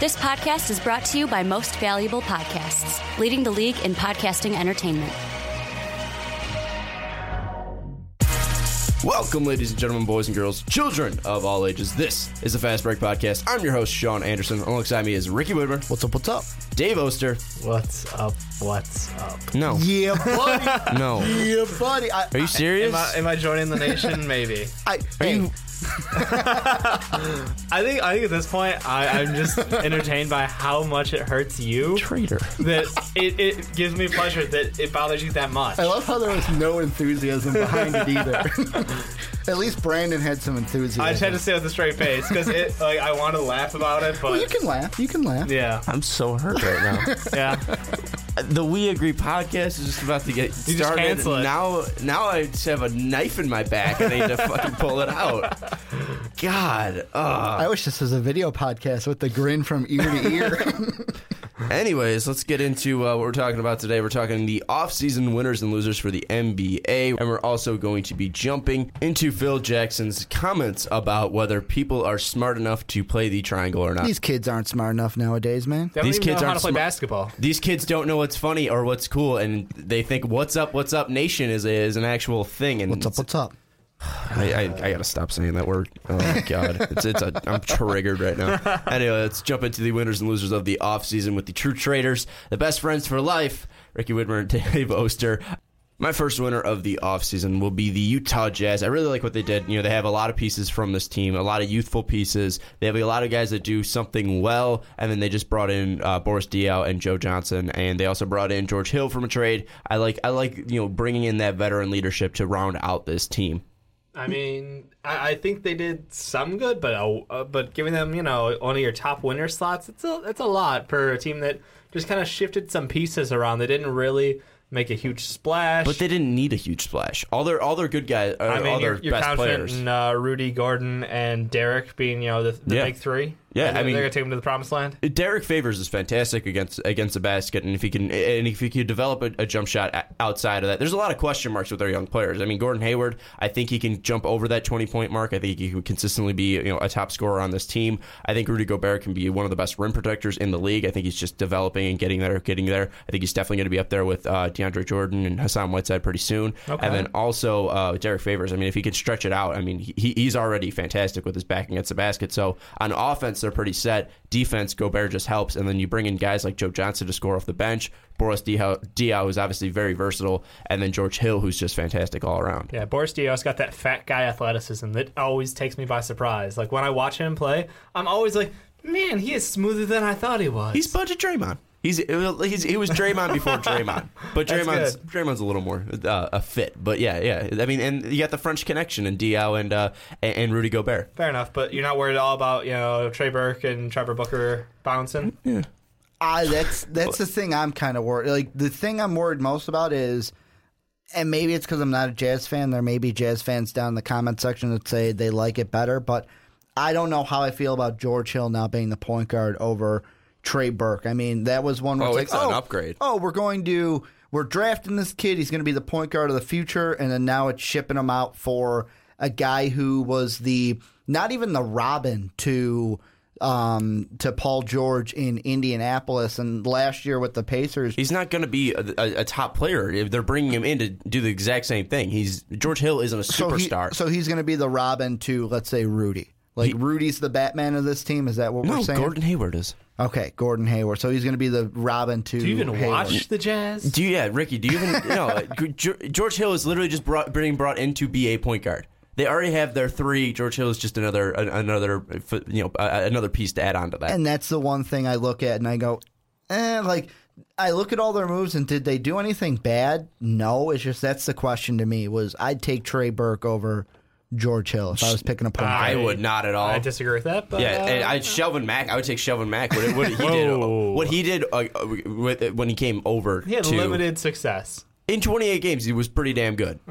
This podcast is brought to you by Most Valuable Podcasts, leading the league in podcasting entertainment. Welcome, ladies and gentlemen, boys and girls, children of all ages. This is the Fast Break Podcast. I'm your host, Sean Anderson. Alongside me is Ricky Widmer, What's up? What's up? Dave Oster. What's up? What's up? No, Yeah, buddy. no. yeah, buddy. I, Are you serious? Am I, am I joining the nation? Maybe. I, Are hey, you? I think. I think at this point, I, I'm just entertained by how much it hurts you. Traitor. That it, it gives me pleasure that it bothers you that much. I love how there was no enthusiasm behind it either. At least Brandon had some enthusiasm. I just had to say with a straight face because it. Like I want to laugh about it, but Well, you can laugh. You can laugh. yeah, I'm so hurt right now. yeah. the We Agree podcast is just about to get just started. cancel it. Now, now I just have a knife in my back and I need to fucking pull it out. God. Ugh. I wish this was a video podcast with the grin from ear to ear. Anyways, let's get into uh, what we're talking about today. We're talking the off-season winners and losers for the NBA, and we're also going to be jumping into Phil Jackson's comments about whether people are smart enough to play the triangle or not. These kids aren't smart enough nowadays, man. They don't These even kids know how aren't to play smart. basketball. These kids don't know what's funny or what's cool, and they think "What's up, What's up, Nation" is is an actual thing. And What's up? What's up? I, I, I gotta stop saying that word. Oh my god, it's it's a, I'm triggered right now. Anyway, let's jump into the winners and losers of the off season with the true traders, the best friends for life, Ricky Widmer and Dave Oster. My first winner of the offseason will be the Utah Jazz. I really like what they did. You know, they have a lot of pieces from this team, a lot of youthful pieces. They have a lot of guys that do something well, and then they just brought in uh, Boris Diaw and Joe Johnson, and they also brought in George Hill from a trade. I like, I like, you know, bringing in that veteran leadership to round out this team. I mean, I, I think they did some good, but uh, uh, but giving them you know one of your top winner slots, it's a it's a lot for a team that just kind of shifted some pieces around. They didn't really make a huge splash. But they didn't need a huge splash. All their all their good guys, uh, I all mean, their you're, you're best players. in uh, Rudy, Gordon, and Derrick being you know the, the Yeah. big three. Yeah, I they're mean- gonna take them to the promised land. Derrick Favors is fantastic against against the basket, and if he can and if he could develop a, a jump shot outside of that, there's a lot of question marks with our young players. I mean, Gordon Hayward, I think he can jump over that 20 point mark. I think he can consistently be you know a top scorer on this team. I think Rudy Gobert can be one of the best rim protectors in the league. I think he's just developing and getting there, getting there. I think he's definitely going to be up there with uh, DeAndre Jordan and Hassan Whiteside pretty soon. Okay. And then also uh, Derrick Favors. I mean, if he can stretch it out, I mean, he, he's already fantastic with his back against the basket. So on offense, they're pretty set. Defense, Gobert just helps, and then you bring in guys like Joe Johnson to score off the bench. Boris Diaw, Diaw who's obviously very versatile, and then George Hill, who's just fantastic all around. Yeah, Boris Diaw's got that fat guy athleticism that always takes me by surprise. Like when I watch him play, I'm always like, man, he is smoother than I thought he was. He's budget Draymond. He's, he's he was Draymond before Draymond, but That's Draymond's. Draymond's a little more uh, a fit. But yeah, yeah. I mean, and you got the French connection and Diaw and uh, and, and Rudy Gobert. Fair enough, but you're not worried at all about you know Trey Burke and Trevor Booker bouncing. Yeah. I that's that's the thing I'm kind of worried. Like the thing I'm worried most about is, and maybe it's because I'm not a Jazz fan. There may be Jazz fans down in the comment section that say they like it better, but I don't know how I feel about George Hill now being the point guard over Trey Burke. I mean, that was one where Oh, it's it's like, an oh, upgrade. Oh, we're going to we're drafting this kid. He's going to be the point guard of the future, and then now it's shipping him out for a guy who was the not even the Robin to um, to Paul George in Indianapolis, and last year with the Pacers. He's not going to be a, a, a top player. If they're bringing him in to do the exact same thing, he's George Hill isn't a so he- superstar. So, he's going to be the Robin to let's say Rudy. Like Rudy's the Batman of this team. Is that what no, we're saying? No, Gordon Hayward is. Okay, Gordon Hayward. So he's going to be the Robin to. Do you even Hayward. watch the Jazz? Do you, yeah, Ricky? Do you even no? George Hill is literally just brought being brought in to be a point guard. They already have their three. George Hill is just another another you know uh, another piece to add on to that. And that's the one thing I look at and I go, eh, like I look at all their moves and did they do anything bad? No, it's just that's the question to me was I'd take Trey Burke over George Hill if I was picking a point. I guard. would not at all. I disagree with that. But, Yeah, uh, and I Shelvin Mack. I would take Shelvin Mack. What, what he did, what he did uh, with, when he came over he had to limited success. In 28 games, he was pretty damn good.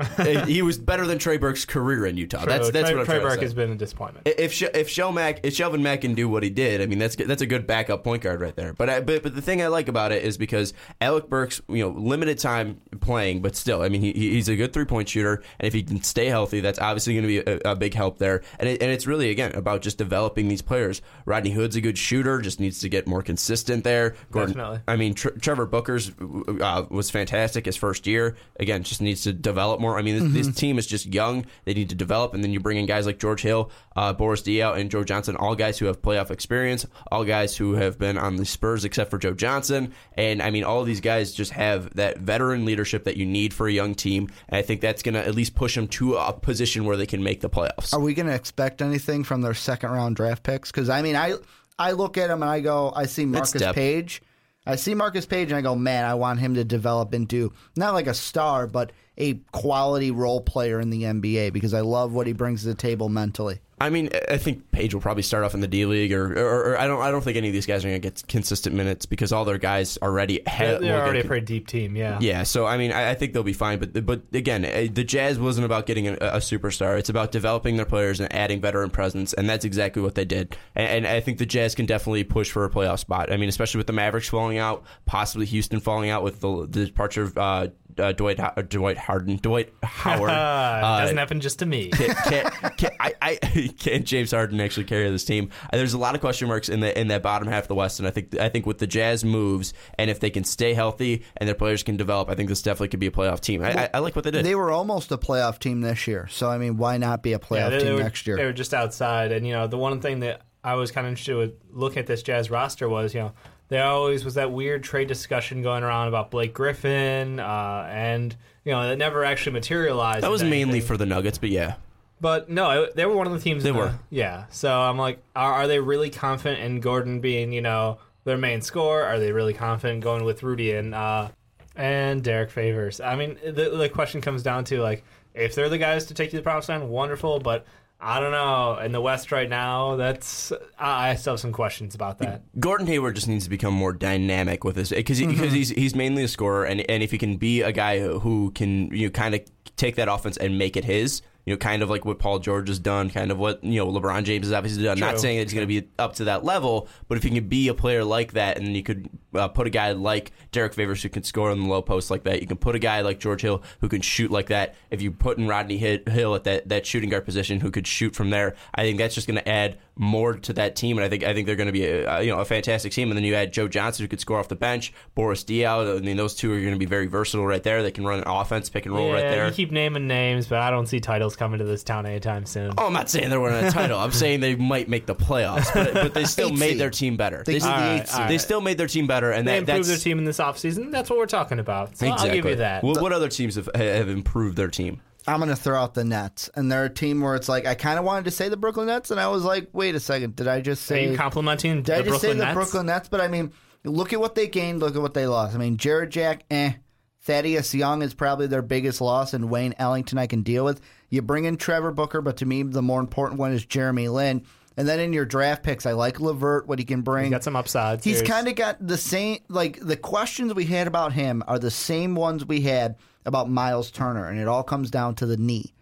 He was better than Trey Burke's career in Utah. that's that's Trey, what I'm Trey Burke has been a disappointment. If if Shel Mack if Shelvin Mack can do what he did, I mean that's that's a good backup point guard right there. But I, but but the thing I like about it is because Alec Burks you know limited time playing, but still I mean he, he's a good three point shooter, and if he can stay healthy, that's obviously going to be a, a big help there. And it, and it's really again about just developing these players. Rodney Hood's a good shooter, just needs to get more consistent there. Gordon, Definitely. I mean Tr- Trevor Booker's uh, was fantastic his first year. Again, just needs to develop more. I mean this, this team is just young; they need to develop, and then you bring in guys like George Hill, uh, Boris Diaw, and Joe Johnson, all guys who have playoff experience, all guys who have been on the Spurs except for Joe Johnson. And I mean, all these guys just have that veteran leadership that you need for a young team. And I think that's going to at least push them to a position where they can make the playoffs. Are we going to expect anything from their second round draft picks? Because I mean, I I look at them and I go, I see Marcus. Paige, I see Marcus Paige, and I go, man, I want him to develop into not like a star, but a quality role player in the NBA because I love what he brings to the table mentally. I mean, I think Paige will probably start off in the D League, or, or, or I don't. I don't think any of these guys are going to get consistent minutes because all their guys already have. they're already a pretty deep team, yeah. Yeah, so I mean, I, I think they'll be fine. But but again, eh, the Jazz wasn't about getting a, a superstar. It's about developing their players and adding veteran presence, and that's exactly what they did. And, and I think the Jazz can definitely push for a playoff spot. I mean, especially with the Mavericks falling out, possibly Houston falling out with the, the departure of uh, uh, Dwight Dwight Harden, Dwight Howard. Uh, doesn't happen just to me. can, can, can, I, I, can James Harden actually carry this team? Uh, There's a lot of question marks in the in that bottom half of the West, and I think I think with the Jazz moves and if they can stay healthy and their players can develop, I think this definitely could be a playoff team. I, I, I like what they did. They were almost a playoff team this year, so I mean, why not be a playoff they, team they were, next year? They were just outside, and you know the one thing that I was kind of interested with looking at this Jazz roster was you know there always was that weird trade discussion going around about Blake Griffin, uh, and you know it never actually materialized. that was mainly for the Nuggets, but yeah, But no, they were one of the teams. They the- were. yeah. So I'm like, are, are they really confident in Gordon being, you know, their main scorer? Are they really confident going with Rudy and uh, and Derrick Favors? I mean, the, the question comes down to like, if they're the guys to take you to the promised land, wonderful. But I don't know. In the West right now, that's I I still have some questions about that. Gordon Hayward just needs to become more dynamic with his because because he's he's mainly a scorer, and and if he can be a guy who can you know, kind of take that offense and make it his. You know, kind of like what Paul George has done, kind of what you know LeBron James has obviously done. Not saying that he's going to be up to that level, but if he can be a player like that, and you could uh, put a guy like Derrick Favors who can score on the low post like that. You can put a guy like George Hill who can shoot like that. If you put in Rodney Hill at that, that shooting guard position who could shoot from there, I think that's just going to add more to that team, and I think I think they're going to be a, a, you know a fantastic team. And then you add Joe Johnson who could score off the bench, Boris Diaw. I mean, those two are going to be very versatile right there. They can run an offense, pick and roll right there. You keep naming names, but I don't see titles coming to this town anytime soon. Oh, I'm not saying they're winning a title. I'm saying they might make the playoffs, but, but they still made seed. their team better. They They, did the All right, eighth all seed. right. they still made their team better, and They that, improved that's their team in this offseason. That's what we're talking about. So exactly. I'll give you that. What, what other teams have, have improved their team? I'm going to throw out the Nets, and they're a team where it's like I kind of wanted to say the Brooklyn Nets, and I was like, wait a second, did I just Are say? you complimenting Did I the just Brooklyn say the Nets? Brooklyn Nets? But I mean, look at what they gained. Look at what they lost. I mean, Jarrett Jack, eh. Thaddeus Young is probably their biggest loss, and Wayne Ellington I can deal with. You bring in Trevor Booker, but to me, the more important one is Jeremy Lin. And then in your draft picks, I like Levert, what he can bring. He's got some upsides. He's kind of got the same, like the questions we had about him are the same ones we had about Myles Turner, and it all comes down to the knee.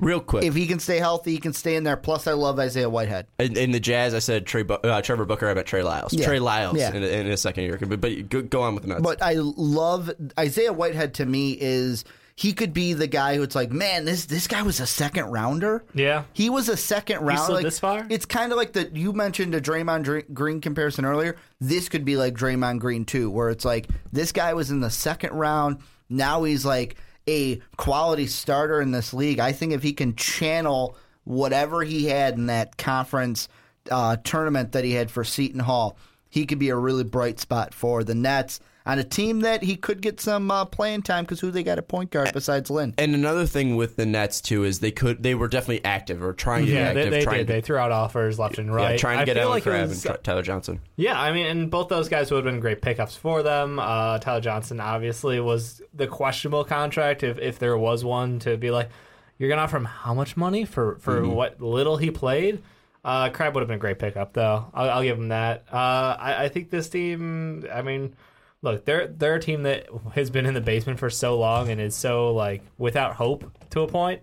Real quick, If he can stay healthy, he can stay in there. Plus, I love Isaiah Whitehead. in, in the Jazz, I said Trey, uh, Trevor Booker. I bet Trey Lyles. Yeah. Trey Lyles Yeah. in, in his second year. But, but go, go on with the Nuts. But I love Isaiah Whitehead. To me, is he could be the guy who it's like, man, this this guy was a second rounder. Yeah. he was a second round. slid like, this far? It's kind of like the you mentioned a Draymond Dr- Green comparison earlier. This could be like Draymond Green too, where it's like this guy was in the second round. Now he's like a quality starter in this league. I think if he can channel whatever he had in that conference uh, tournament that he had for Seton Hall, he could be a really bright spot for the Nets on a team that he could get some uh, playing time because who they got a point guard besides Lin. and another thing with the Nets too is they could they were definitely active or trying to Yeah, they, active, they trying did. to They threw out offers left and right. yeah, trying to I get feel Allen like it Crabbe was- and Tr- Tyler Johnson. Yeah, I mean, and both those guys would have been great pickups for them. Uh, Tyler Johnson obviously was the questionable contract, if if there was one, to be like, you're gonna offer him how much money for for Mm-hmm. what little he played. Uh, Crabbe would have been a great pickup, though. I'll, I'll give him that. Uh, I, I think this team. I mean, look, they're they're a team that has been in the basement for so long and is so like without hope to a point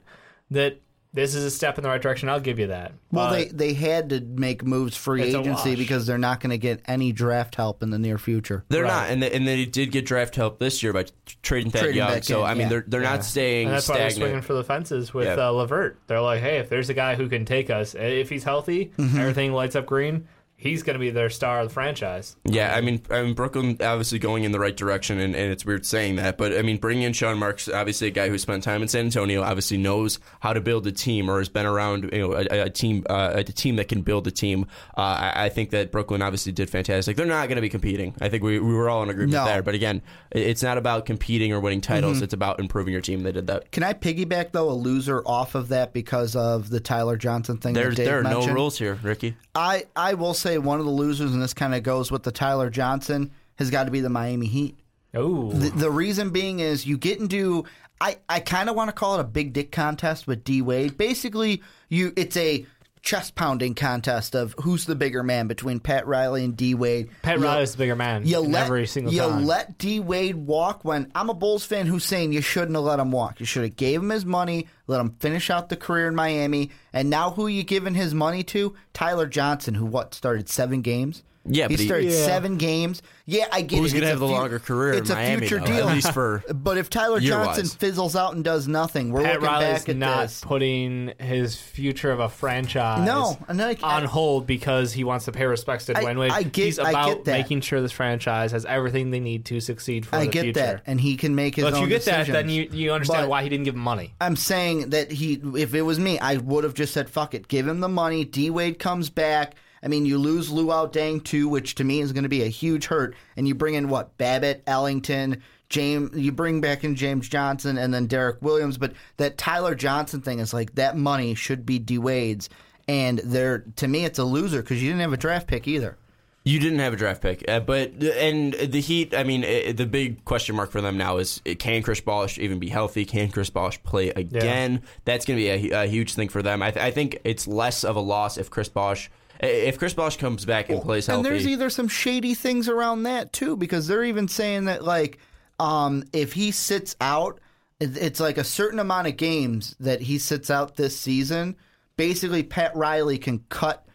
that this is a step in the right direction. I'll give you that. Well, But they, they had to make moves free It's agency because they're not going to get any draft help in the near future. They're Right. not, and they, and they did get draft help this year by trading that Young. back So in, I mean, yeah. they're they're Yeah. not staying and that's why they're stagnant. swinging for the fences with Yeah. uh, Levert. They're like, hey, if there's a guy who can take us, if he's healthy, Mm-hmm. everything lights up green. He's going to be their star of the franchise. Yeah, I mean, I mean, Brooklyn obviously going in the right direction, and, and it's weird saying that, but I mean, bringing in Sean Marks, obviously a guy who spent time in San Antonio, obviously knows how to build a team or has been around, you know, a, a team, uh, a team that can build a team. Uh, I, I think that Brooklyn obviously did fantastic. They're not going to be competing. I think we, we were all in agreement No. there. But again, it's not about competing or winning titles. It's about improving your team. They did that. Can I piggyback though a loser off of that because of the Tyler Johnson thing? There's that Dave there are no mentioned? rules here, Ricky. I I will say one of the losers, and this kind of goes with the Tyler Johnson, has got to be the Miami Heat. Oh, The, the reason being is you get into I, I kind of want to call it a big dick contest with D Wade. Basically, you it's a chest pounding contest of who's the bigger man between Pat Riley and D Wade. Pat You- Riley's the bigger man You let, every single you time. let D Wade walk when I'm a Bulls fan who's saying you shouldn't have let him walk. You should have gave him his money, let him finish out the career in Miami, and now who you giving his money to? Tyler Johnson, who what started seven games. Yeah, he but he- started Yeah. seven games. Yeah, I get Who's it. gonna have a the fu- longer career It's in a future though, deal, at least for But if Tyler year-wise. Johnson fizzles out and does nothing, we're Pat looking Riley's back at not this. putting his future of a franchise No, and I- on I- hold because he wants to pay respects to I- Dwyane Wade. I get- He's I about get that. making sure this franchise has everything they need to succeed for I the get future. that, and he can make his Well, if you get that, then you you understand But- why he didn't give him money. I'm saying that he, if it was me, I would have just said, "Fuck it, give him the money." D Wade comes back. I mean, you lose Luol Deng too, which to me is going to be a huge hurt, and you bring in what Babbitt, Ellington, James. You bring back in James Johnson and then Derrick Williams, but that Tyler Johnson thing is like that money should be D Wade's, and there to me it's a loser because you didn't have a draft pick either. You didn't have a draft pick, uh, but and the Heat. I mean, uh, the big question mark for them now is: uh, Can Chris Bosh even be healthy? Can Chris Bosh play again? That's going to be a, a huge thing for them. I, th- I think it's less of a loss if Chris Bosh, if Chris Bosh comes back and plays healthy. And there's either some shady things around that too, because they're even saying that like, um, if he sits out, it's like a certain amount of games that he sits out this season. Basically, Pat Riley can cut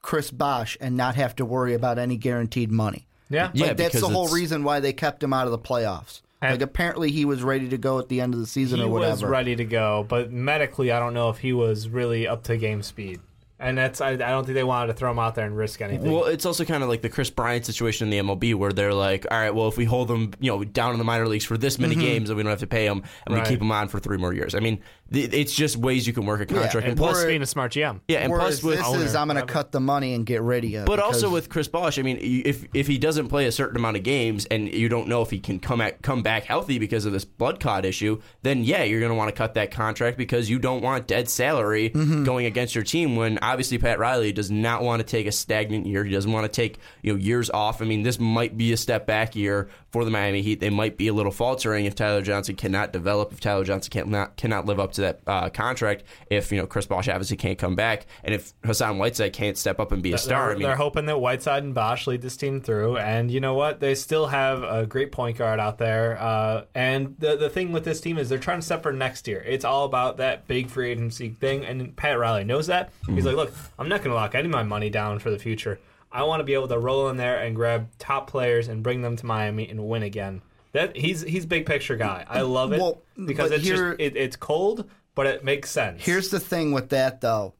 Chris Bosh and not have to worry about any guaranteed money. Yeah, Yeah, that's the whole reason why they kept him out of the playoffs. Like apparently he was ready to go at the end of the season he or was whatever. ready to go, but medically, I don't know if he was really up to game speed. And that's I, I don't think they wanted to throw him out there and risk anything. Well, it's also kind of like the Kris Bryant situation in the MLB, where they're like, "All right, well, if we hold them, you know, down in the minor leagues for this many games, then we don't have to pay them, and Mm-hmm. Right. we keep them on for three more years." I mean, th- it's just ways you can work a contract, and and plus, plus, we're- being a smart GM. yeah, and plus with this is I'm going to cut the money and get rid of you. But also with Chris Bosh, I mean, if if he doesn't play a certain amount of games and you don't know if he can come at, come back healthy because of this blood clot issue, then yeah, you're going to want to cut that contract because you don't want dead salary Mm-hmm. going against your team. When obviously Pat Riley does not want to take a stagnant year. He doesn't want to take you know years off. I mean, this might be a step back year for the Miami Heat. They might be a little faltering if Tyler Johnson cannot develop. If Tyler Johnson cannot cannot live up to that uh, contract. If you know Chris Bosh obviously can't come back, and if Hassan Whiteside can't step up and be a star, They're, I mean, they're hoping that Whiteside and Bosh lead this team through, and you know what? They still have a great point guard out there. Uh, and the the thing with this team is they're trying to set for next year. It's all about that big free agency thing, and Pat Riley knows that. He's like, look, I'm not going to lock any of my money down for the future. I want to be able to roll in there and grab top players and bring them to Miami and win again. That he's he's big picture guy. I love it Well, because it's here- just it, it's cold, but it makes sense. Here's the thing with that though.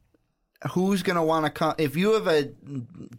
Who's going to want to come if you have a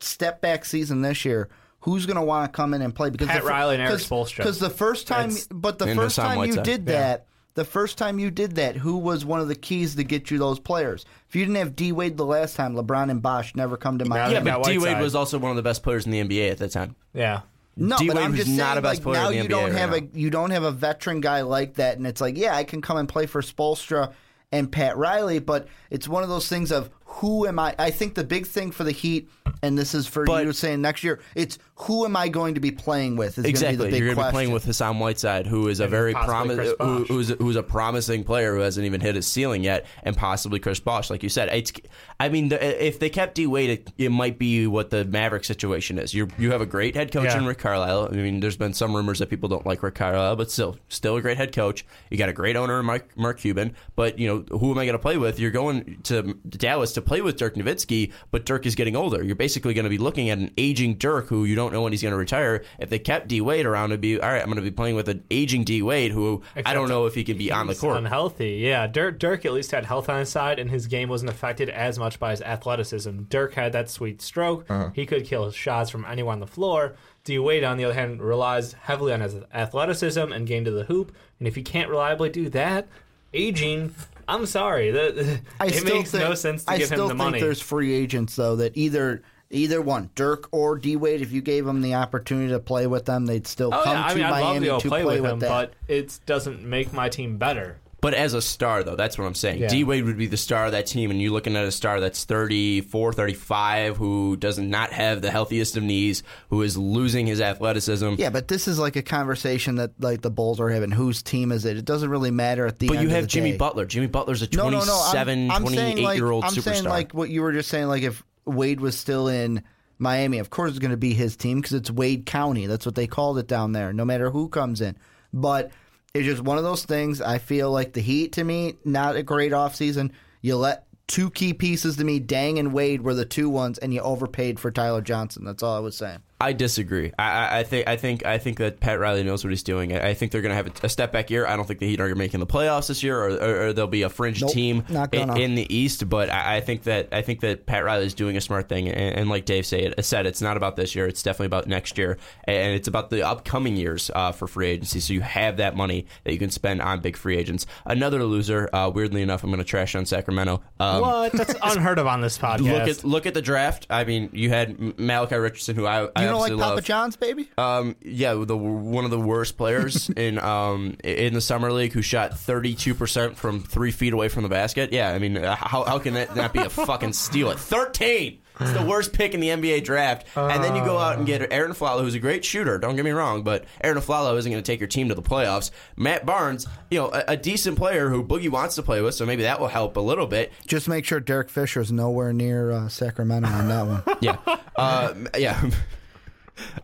step back season this year? Who's going to want to come in and play? Because Pat the Riley and Eric 'cause- Spoelstra. Because the first time, That's- but the first Hassan time you Whiteside. did that, the first time you did that, who was one of the keys to get you those players? If you didn't have D Wade the last time, LeBron and Bosh never come to Miami. yeah, but D Wade was also one of the best players in the NBA at that time. yeah. No, D. but Wade I'm was just not saying, a best like, player now in the you NBA don't right have now. a you don't have a veteran guy like that, and it's like, yeah, I can come and play for Spoelstra and Pat Riley, but it's one of those things of who am I? I think the big thing for the Heat, and this is for But- you saying next year, it's who am I going to be playing with? Is Gonna be Exactly. the big You're going to be playing with Hassan Whiteside, who is a very possibly promising, who, who's who's a promising player who hasn't even hit his ceiling yet, and possibly Chris Bosh, like you said. It's, I mean, the, if they kept D Wade, it, it might be what the Maverick situation is. You you have a great head coach Yeah. in Rick Carlisle. I mean, there's been some rumors that people don't like Rick Carlisle, but still, still a great head coach. You got a great owner, in Mark, Mark Cuban. But you know, who am I going to play with? You're going to Dallas to play with Dirk Nowitzki, but Dirk is getting older. You're basically going to be looking at an aging Dirk who you don't know when he's going to retire. If they kept D Wade around, it'd be all right. I'm going to be playing with an aging D Wade who I don't know if he can be on the court. Unhealthy, yeah. Dirk, Dirk at least had health on his side, and his game wasn't affected as much by his athleticism. Dirk had that sweet stroke; uh-huh. he could kill shots from anywhere on the floor. D Wade, on the other hand, relies heavily on his athleticism and game to the hoop. And if he can't reliably do that, aging, I'm sorry, that I it makes think, no sense to I give him the money. I still think there's free agents though that either either one, Dirk or D Wade, if you gave them the opportunity to play with them, they'd still Oh come yeah, I to mean, I'd love Miami to to play, with him, that. but it doesn't make my team better. But as a star, though, that's what I'm saying. Yeah. D Wade would be the star of that team, and you're looking at a star that's 34, 35, who does not have the healthiest of knees, who is losing his athleticism. yeah, but this is like a conversation that like the Bulls are having. Whose team is it? It doesn't really matter at the But you have Jimmy day. Butler. Jimmy Butler's a 27, no, no. I'm, I'm 28 saying like, year old I'm superstar. saying like what you were just saying. Like if Wade was still in Miami, of course it's going to be his team because it's Wade County. That's what they called it down there. No matter who comes in, but it's just one of those things. I feel like the Heat to me not a great offseason. You let two key pieces to me, Deng and Wade, were the two ones, and you overpaid for Tyler Johnson. That's all I was saying. I disagree. I, I, I think I think I think that Pat Riley knows what he's doing. I, I think they're going to have a, a step back year. I don't think the Heat are going to be making the playoffs this year, or, or, or they'll be a fringe Nope, team in, in the East. But I, I think that I think that Pat Riley is doing a smart thing, and, and like Dave said, said, it's not about this year. It's definitely about next year, and it's about the upcoming years uh, for free agency. So you have that money that you can spend on big free agents. Another loser, uh, weirdly enough, I'm going to trash on Sacramento. Um, what? That's unheard of on this podcast. Look at look at the draft. I mean, you had Malachi Richardson, who I, I You don't like Papa love. John's, baby? Um, yeah, the one of the worst players in um in the summer league who shot thirty two percent from three feet away from the basket. Yeah, I mean, uh, how how can that not be a fucking steal? At thirteen, it's the worst pick in the NBA draft. And then you go out and get Arron Afflalo, who's a great shooter. Don't get me wrong, but Arron Afflalo isn't going to take your team to the playoffs. Matt Barnes, you know, a, a decent player who Boogie wants to play with, so maybe that will help a little bit. Just make sure Derek Fisher is nowhere near uh, Sacramento on that one. Yeah, uh, yeah.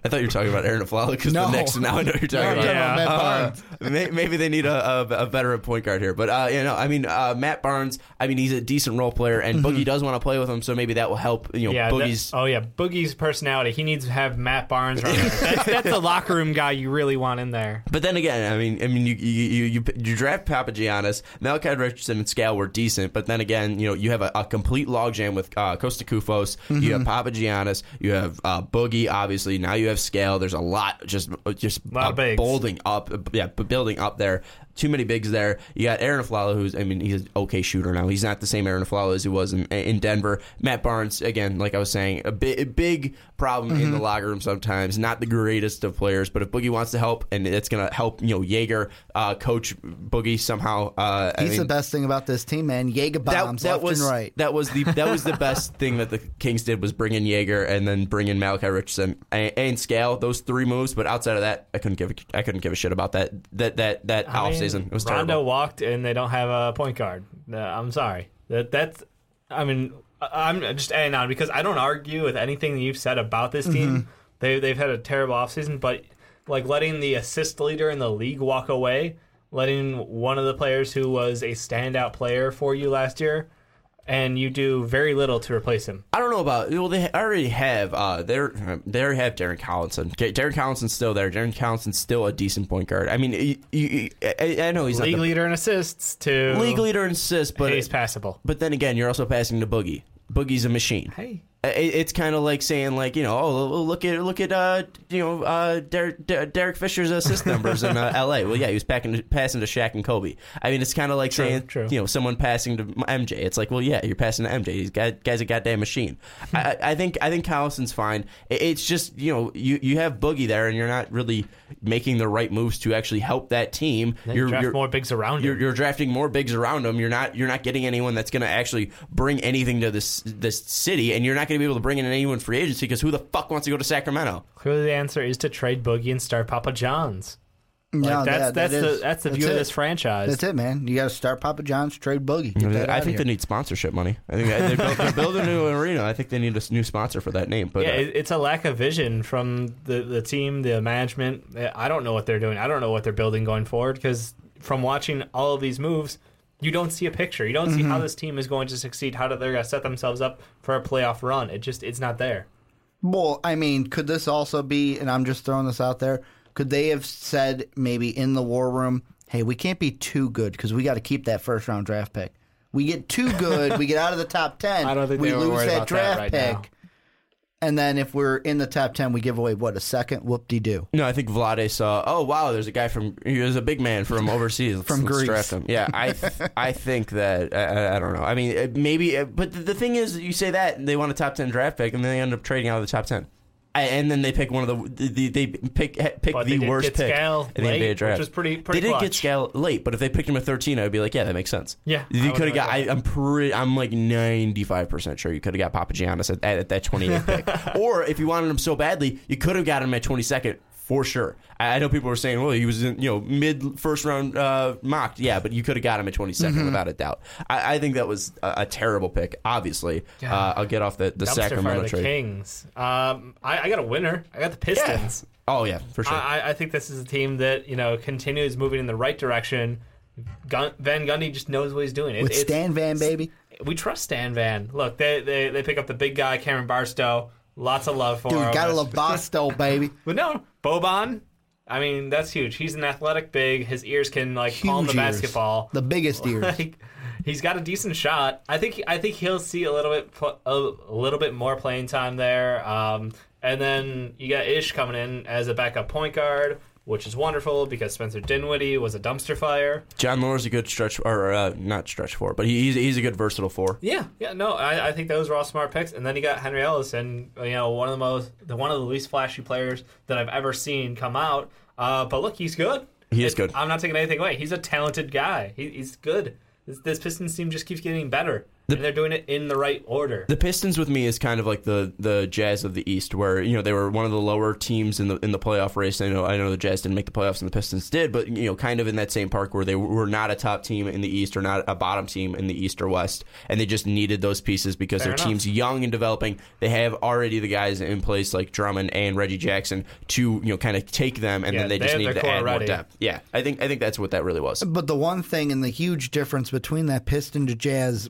I thought you were talking about Arron Afflalo because No. the Knicks. Now I know you're talking No, about. talking about Matt Uh, Barnes. may- maybe they need a, a, a veteran point guard here, but uh, you know, I mean, uh, Matt Barnes. I mean, he's a decent role player, and Boogie does want to play with him, so maybe that will help. You know, Yeah, that- Boogie's. oh yeah, Boogie's personality. He needs to have Matt Barnes run. there. that's, that's the locker room guy you really want in there. But then again, I mean, I mean, you you you, you, you draft Papagiannis, Malachi Richardson, and Skal were decent, but then again, you know, you have a, a complete logjam with uh, Kosta Koufos. You have Papagiannis, you have uh, Boogie, obviously. Now you have Skal. There's a lot just just Lot uh, building up, yeah, building up there. Too many bigs there. You got Arron Afflalo, who's I mean, he's an okay shooter now. He's not the same Arron Afflalo as he was in, in Denver. Matt Barnes, again, like I was saying, a, bi- a big problem in the locker room sometimes. Not the greatest of players, but if Boogie wants to help, and it's going to help, you know, Joerger uh, coach Boogie somehow. Uh, I He's mean, the best thing about this team, man. Jaeger bombs left was and right. that was the that was the best thing that the Kings did was bring in Joerger and then bring in Malachi Richardson and, and Skal. Those three moves, but outside of that, I couldn't give a, I couldn't give a shit about that that that that I mean, season. It was Rondo terrible. walked, and they don't have a point guard. Uh, I'm sorry. That that's. I mean, I- I'm just adding on because I don't argue with anything that you've said about this team. Mm-hmm. They they've had a terrible offseason, but like letting the assist leader in the league walk away, letting one of the players who was a standout player for you last year, and you do very little to replace him. I don't know about. Well, they already have. Uh, they're they already have Darren Collison. Okay, Darren Collison's still there. Darren Collison's still a decent point guard. I mean, I, I know he's League not the leader in assists to league leader in assists, but He's passable. but then again, you're also passing to Boogie. Boogie's a machine. Hey, it's kind of like saying like you know oh look at look at uh you know uh Derek, Derek Fisher's assist numbers in uh, L.A. Well, yeah, he was packing, passing to Shaq and Kobe. I mean, it's kind of like True, saying true. you know someone passing to MJ. It's like well, yeah, you're passing to MJ. He's got guy's a goddamn machine. Hmm. I, I think I think Collison's fine. It's just you know you you have Boogie there and you're not really making the right moves to actually help that team. You're, draft you're more bigs around you're, you're drafting more bigs around him. You're not you're not getting anyone that's going to actually bring anything to this this city, and you're not going to be able to bring in anyone free agency because who the fuck wants to go to Sacramento? Clearly, the answer is to trade Boogie and start Papa John's. Like, No, that's that- that's that the is- that's the that's view of this franchise. That's it, man. You got to start Papa John's, trade Boogie. Get that I outta think they need sponsorship money. I think they're, build- they're building a new arena. I think they need a new sponsor for that name. But yeah, uh, it's a lack of vision from the the team, the management. I don't know what they're doing. I don't know what they're building going forward because from watching all of these moves, you don't see a picture. You don't see Mm-hmm. how this team is going to succeed. How they're going to set themselves up for a playoff run. It just it's not there. Well, I mean, could this also be, and I'm just throwing this out there, could they have said maybe in the war room, hey, we can't be too good because we got to keep that first round draft pick. We get too good, we get out of the top 10, I don't think we they lose worried that about that draft right pick. now. And then if we're in the top 10, we give away what, a second? Whoop de doo. No, I think Vlade saw, oh, wow, there's a guy from, He was a big man from overseas. Let's, from let's Greece. Draft him. Yeah, I th- I think that, I, I, don't know. I mean, maybe, uh, but the thing is, you say that, they want a top 10 draft pick, and then they end up trading out of the top 10 and then they pick one of the, the they pick pick But the they worst get pick Skal in the late, NBA draft. which was pretty- pretty they did get. Skal late, but if they picked him at thirteen, I'd be like, yeah, that makes sense. Yeah, you could have got. I, I'm pretty. I'm like ninety five percent sure you could have got Papagiannis at, at, at that twenty eighth pick, or if you wanted him so badly, you could have got him at twenty second. For sure, I I know people were saying, "Well, he was in, you know, mid first round uh, mocked." Yeah, but you could have got him at 22nd Mm-hmm. without a doubt. I, I think that was a, a terrible pick. Obviously, uh, I'll get off the, the Dumpster fire Sacramento the trade. Kings. Um, I, I got a winner. I got the Pistons. Oh yeah, for sure. I, I think this is a team that you know continues moving in the right direction. Gun, Van Gundy just knows what he's doing. It- With it's- Stan Van, baby. we trust Stan Van. Look, they, they they pick up the big guy, Cameron Barstow. Lots of love for Dude, him. Dude, gotta love baby. But no, Boban. I mean, that's huge. He's an athletic big. His ears can like palm the ears. basketball. The biggest ears. like he's got a decent shot. I think I think he'll see a little bit a little bit more playing time there. Um, and then you got Ish coming in as a backup point guard, which is wonderful because Spencer Dinwiddie was a dumpster fire. John Moore's a good stretch, or uh, not stretch four, but he's he's a good versatile four. Yeah, yeah, no, I, I think those were all smart picks. And then you got Henry Ellis, and you know one of the most, the one of the least flashy players that I've ever seen come out. Uh, but look, he's good. He is It- good. I'm not taking anything away. He's a talented guy. He, he's good. This, this Pistons team just keeps getting better, and they're doing it in the right order. The Pistons with me is kind of like the the Jazz of the East, where you know they were one of the lower teams in the in the playoff race. I know I know the Jazz didn't make the playoffs and the Pistons did, but you know kind of in that same park where they were not a top team in the East or not a bottom team in the East or West, and they just needed those pieces because Fair their enough. team's young and developing. They have already the guys in place like Drummond and Reggie Jackson to you know kind of take them, and Yeah, then they they just have need to core add more depth. Yeah, I think I think that's what that really was. But the one thing and the huge difference between that Piston to Jazz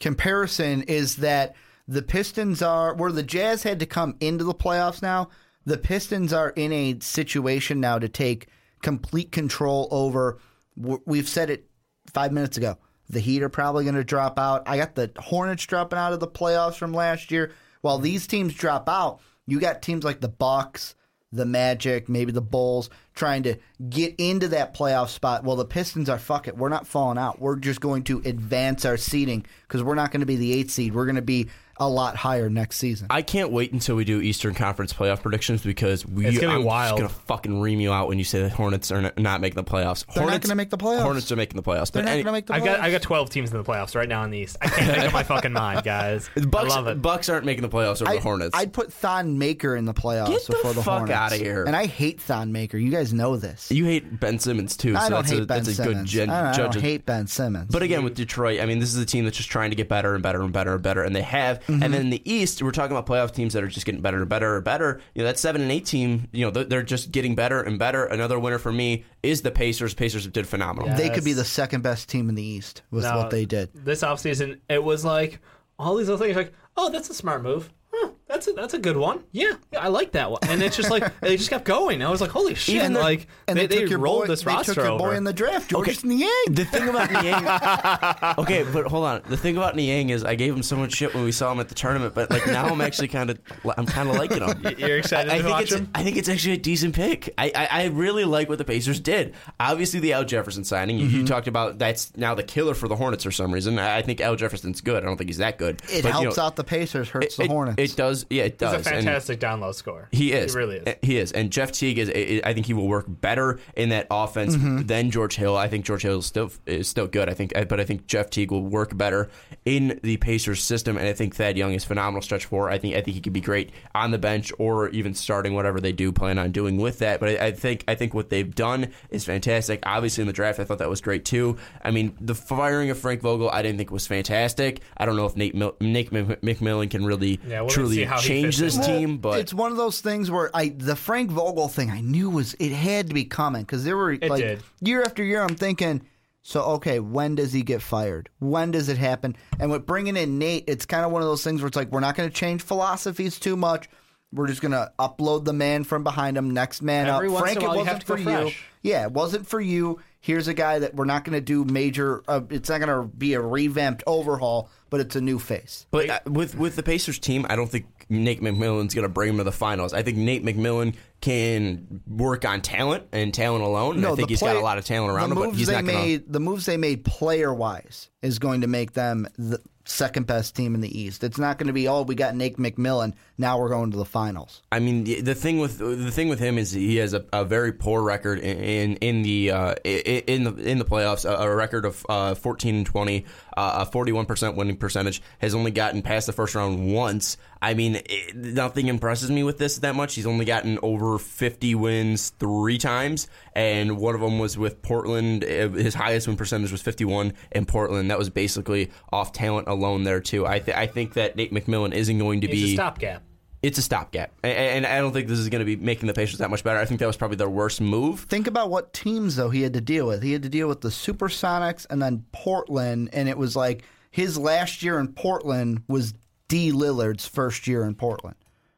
comparison is that the Pistons are where the Jazz had to come into the playoffs now. The Pistons are in a situation now to take complete control over. We've said it five minutes ago. The Heat are probably going to drop out. I got the Hornets dropping out of the playoffs from last year. While these teams drop out, you got teams like the Bucks, the Magic, maybe the Bulls trying to get into that playoff spot. Well, the Pistons are fuck it. We're not falling out. We're just going to advance our seeding because we're not going to be the eighth seed. We're going to be a lot higher next season. I can't wait until we do Eastern Conference playoff predictions because we It's gonna be I'm wild. just gonna fucking ream you out when you say the Hornets are not- not making the playoffs. They're not Hornets, gonna make the playoffs. Hornets are making the playoffs. They're but not any- going to make the playoffs. I've got I got 12 teams in the playoffs right now in the East. I can't make up my fucking mind, guys. Bucks, I love it. Bucks aren't making the playoffs over I, the Hornets. I'd put Thon Maker in the playoffs Get the before the fuck Hornets. of here. And I hate Thon Maker. You guys know this. you hate Ben Simmons too, I so don't that's hate a, Ben that's a good Simmons. gen- I don't, I don't hate Ben Simmons. But again, with Detroit, I mean, this is a team that's just trying to get better and better and better and better, and they have. Mm-hmm. And then in the East, we're talking about playoff teams that are just getting better and better and better. You know, that seven and eight team, you know, they're- they're just getting better and better. Another winner for me is the Pacers. Pacers did phenomenal. Yeah. they could be the second best team in the East with No, what they did. This offseason, it was like all these other things like, oh, that's a smart move. Huh, that's that's a, that's a good one. Yeah, yeah, I like that one. And it's just like they just kept going. I was like, holy shit! Even the- like and they, they, took they your rolled boy, this they roster took your over. boy in the draft, Georges Niang. The thing about Niang, okay, but hold on. The thing about Niang is I gave him so much shit when we saw him at the tournament, but like now I'm actually kind of I'm kind of liking him. You're excited I, I to think watch it's him? I think it's actually a decent pick. I, I, I really like what the Pacers did. Obviously, the Al Jefferson signing you, Mm-hmm. you talked about that's now the killer for the Hornets for some reason. I, I think Al Jefferson's good. I don't think he's that good. It But, you helps know, out the Pacers, hurts it, the it- Hornets. It does. Yeah, it He's does. a And- fantastic down low scorer. he is. He really is. Uh, He is. And Jeff Teague is. I I think he will work better in that offense Mm-hmm. than George Hill. I think George Hill is still is still good. I think, but I think Jeff Teague will work better in the Pacers system. And I think Thad Young is phenomenal stretch four. I think I think he could be great on the bench or even starting whatever they do plan on doing with that. But I, I think I think what they've done is fantastic. Obviously in the draft, I thought that was great too. I mean, the firing of Frank Vogel, I didn't think was fantastic. I don't know if Nate Mil- Nate McMillan can really Yeah, we'll see truly how change fits this in. team. But it's one of those things where I the Frank Vogel thing I knew was it had to be coming because there were like did. year after year I'm thinking so okay when does he get fired when does it happen and with bringing in Nate it's kind of one of those things where it's like we're not going to change philosophies too much we're just going to upload the man from behind him next man Every up once Frank in a while it wasn't have to go for you yeah it wasn't for you here's a guy that we're not going to do major uh, it's not going to be a revamped overhaul but it's a new face But uh, with with the Pacers team, I don't think Nate McMillan's going to bring them to the finals. I think Nate McMillan can work on talent and talent alone. And I think the he's play- got a lot of talent around the him, but moves he's they not going to. made, The moves they made player wise is going to make them the second best team in the East. It's not going to be oh we got Nate McMillan now we're going to the finals. I mean, the, the thing with the thing with him is he has a, a very poor record in in, the uh, in the in the playoffs. A, a record of uh, fourteen and twenty, uh, a forty one percent winning percentage. Has only gotten past the first round once. I mean, it, nothing impresses me with this that much. He's only gotten over fifty wins three times, and one of them was with Portland. His highest win percentage was fifty one in Portland. That was basically off talent alone there too. I th- I think that Nate McMillan isn't going to It's be a stopgap. It's a stopgap, A- and I don't think this is going to be making the Pacers that much better. I think that was probably their worst move. Think about what teams though he had to deal with. He had to deal with the Supersonics and then Portland, and it was like his last year in Portland was D Lillard's first year in Portland.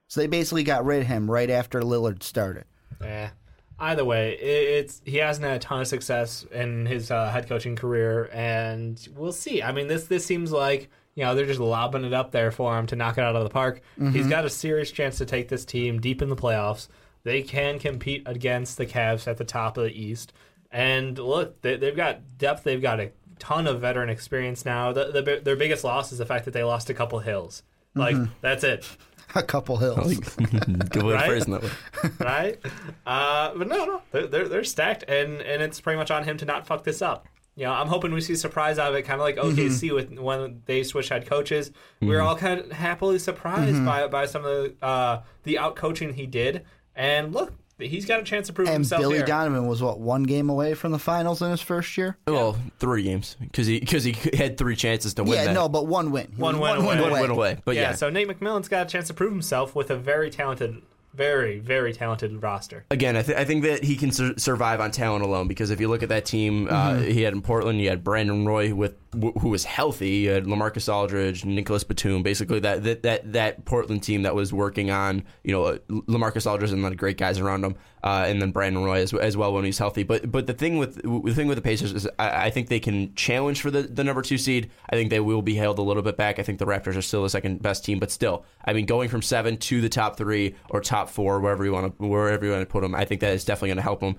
So they basically got rid of him right after Lillard started. Yeah. Either way, it's he hasn't had a ton of success in his uh, head coaching career, and we'll see. I mean, this this seems like you know they're just lobbing it up there for him to knock it out of the park. He's got a serious chance to take this team deep in the playoffs. They can compete against the Cavs at the top of the East, and look, they, they've got depth. They've got a ton of veteran experience now. The, the, their biggest loss is the fact that they lost a couple hills. Like that's it. A couple hills. Good way of Right? phrasing that. one. right? Uh, but no, no, they're, they're they're stacked, and and it's pretty much on him to not fuck this up. You know, I'm hoping we see surprise out of it, kind of like OKC mm-hmm. with when they switched head coaches. We were mm-hmm. all kind of happily surprised mm-hmm. by by some of the uh, the out coaching he did, and look, he's got a chance to prove And himself Billy here. Donovan was what one game away from the finals in his first year. Well, three games because he because he had three chances to win. yeah, that. no, but one win. He One win away. one win away. But yeah, yeah, so Nate McMillan's got a chance to prove himself with a very talented, very very talented roster. again, I, th- I think that he can sur- survive on talent alone because if you look at that team, uh, Mm-hmm. he had in Portland, you had Brandon Roy with wh- who was healthy, you had Lamarcus Aldridge, Nicholas Batum, basically that, that that that Portland team that was working on you know uh, Lamarcus Aldridge and the great guys around him, uh, and then Brandon Roy as, as well when he's healthy. But but the thing with the thing with the Pacers is I, I think they can challenge for the, the number two seed. I think they will be held a little bit back. I think the Raptors are still the second best team, but still, I mean, going from seven to the top three or top four, wherever you want to wherever you want to put them, I think that is definitely going to help them.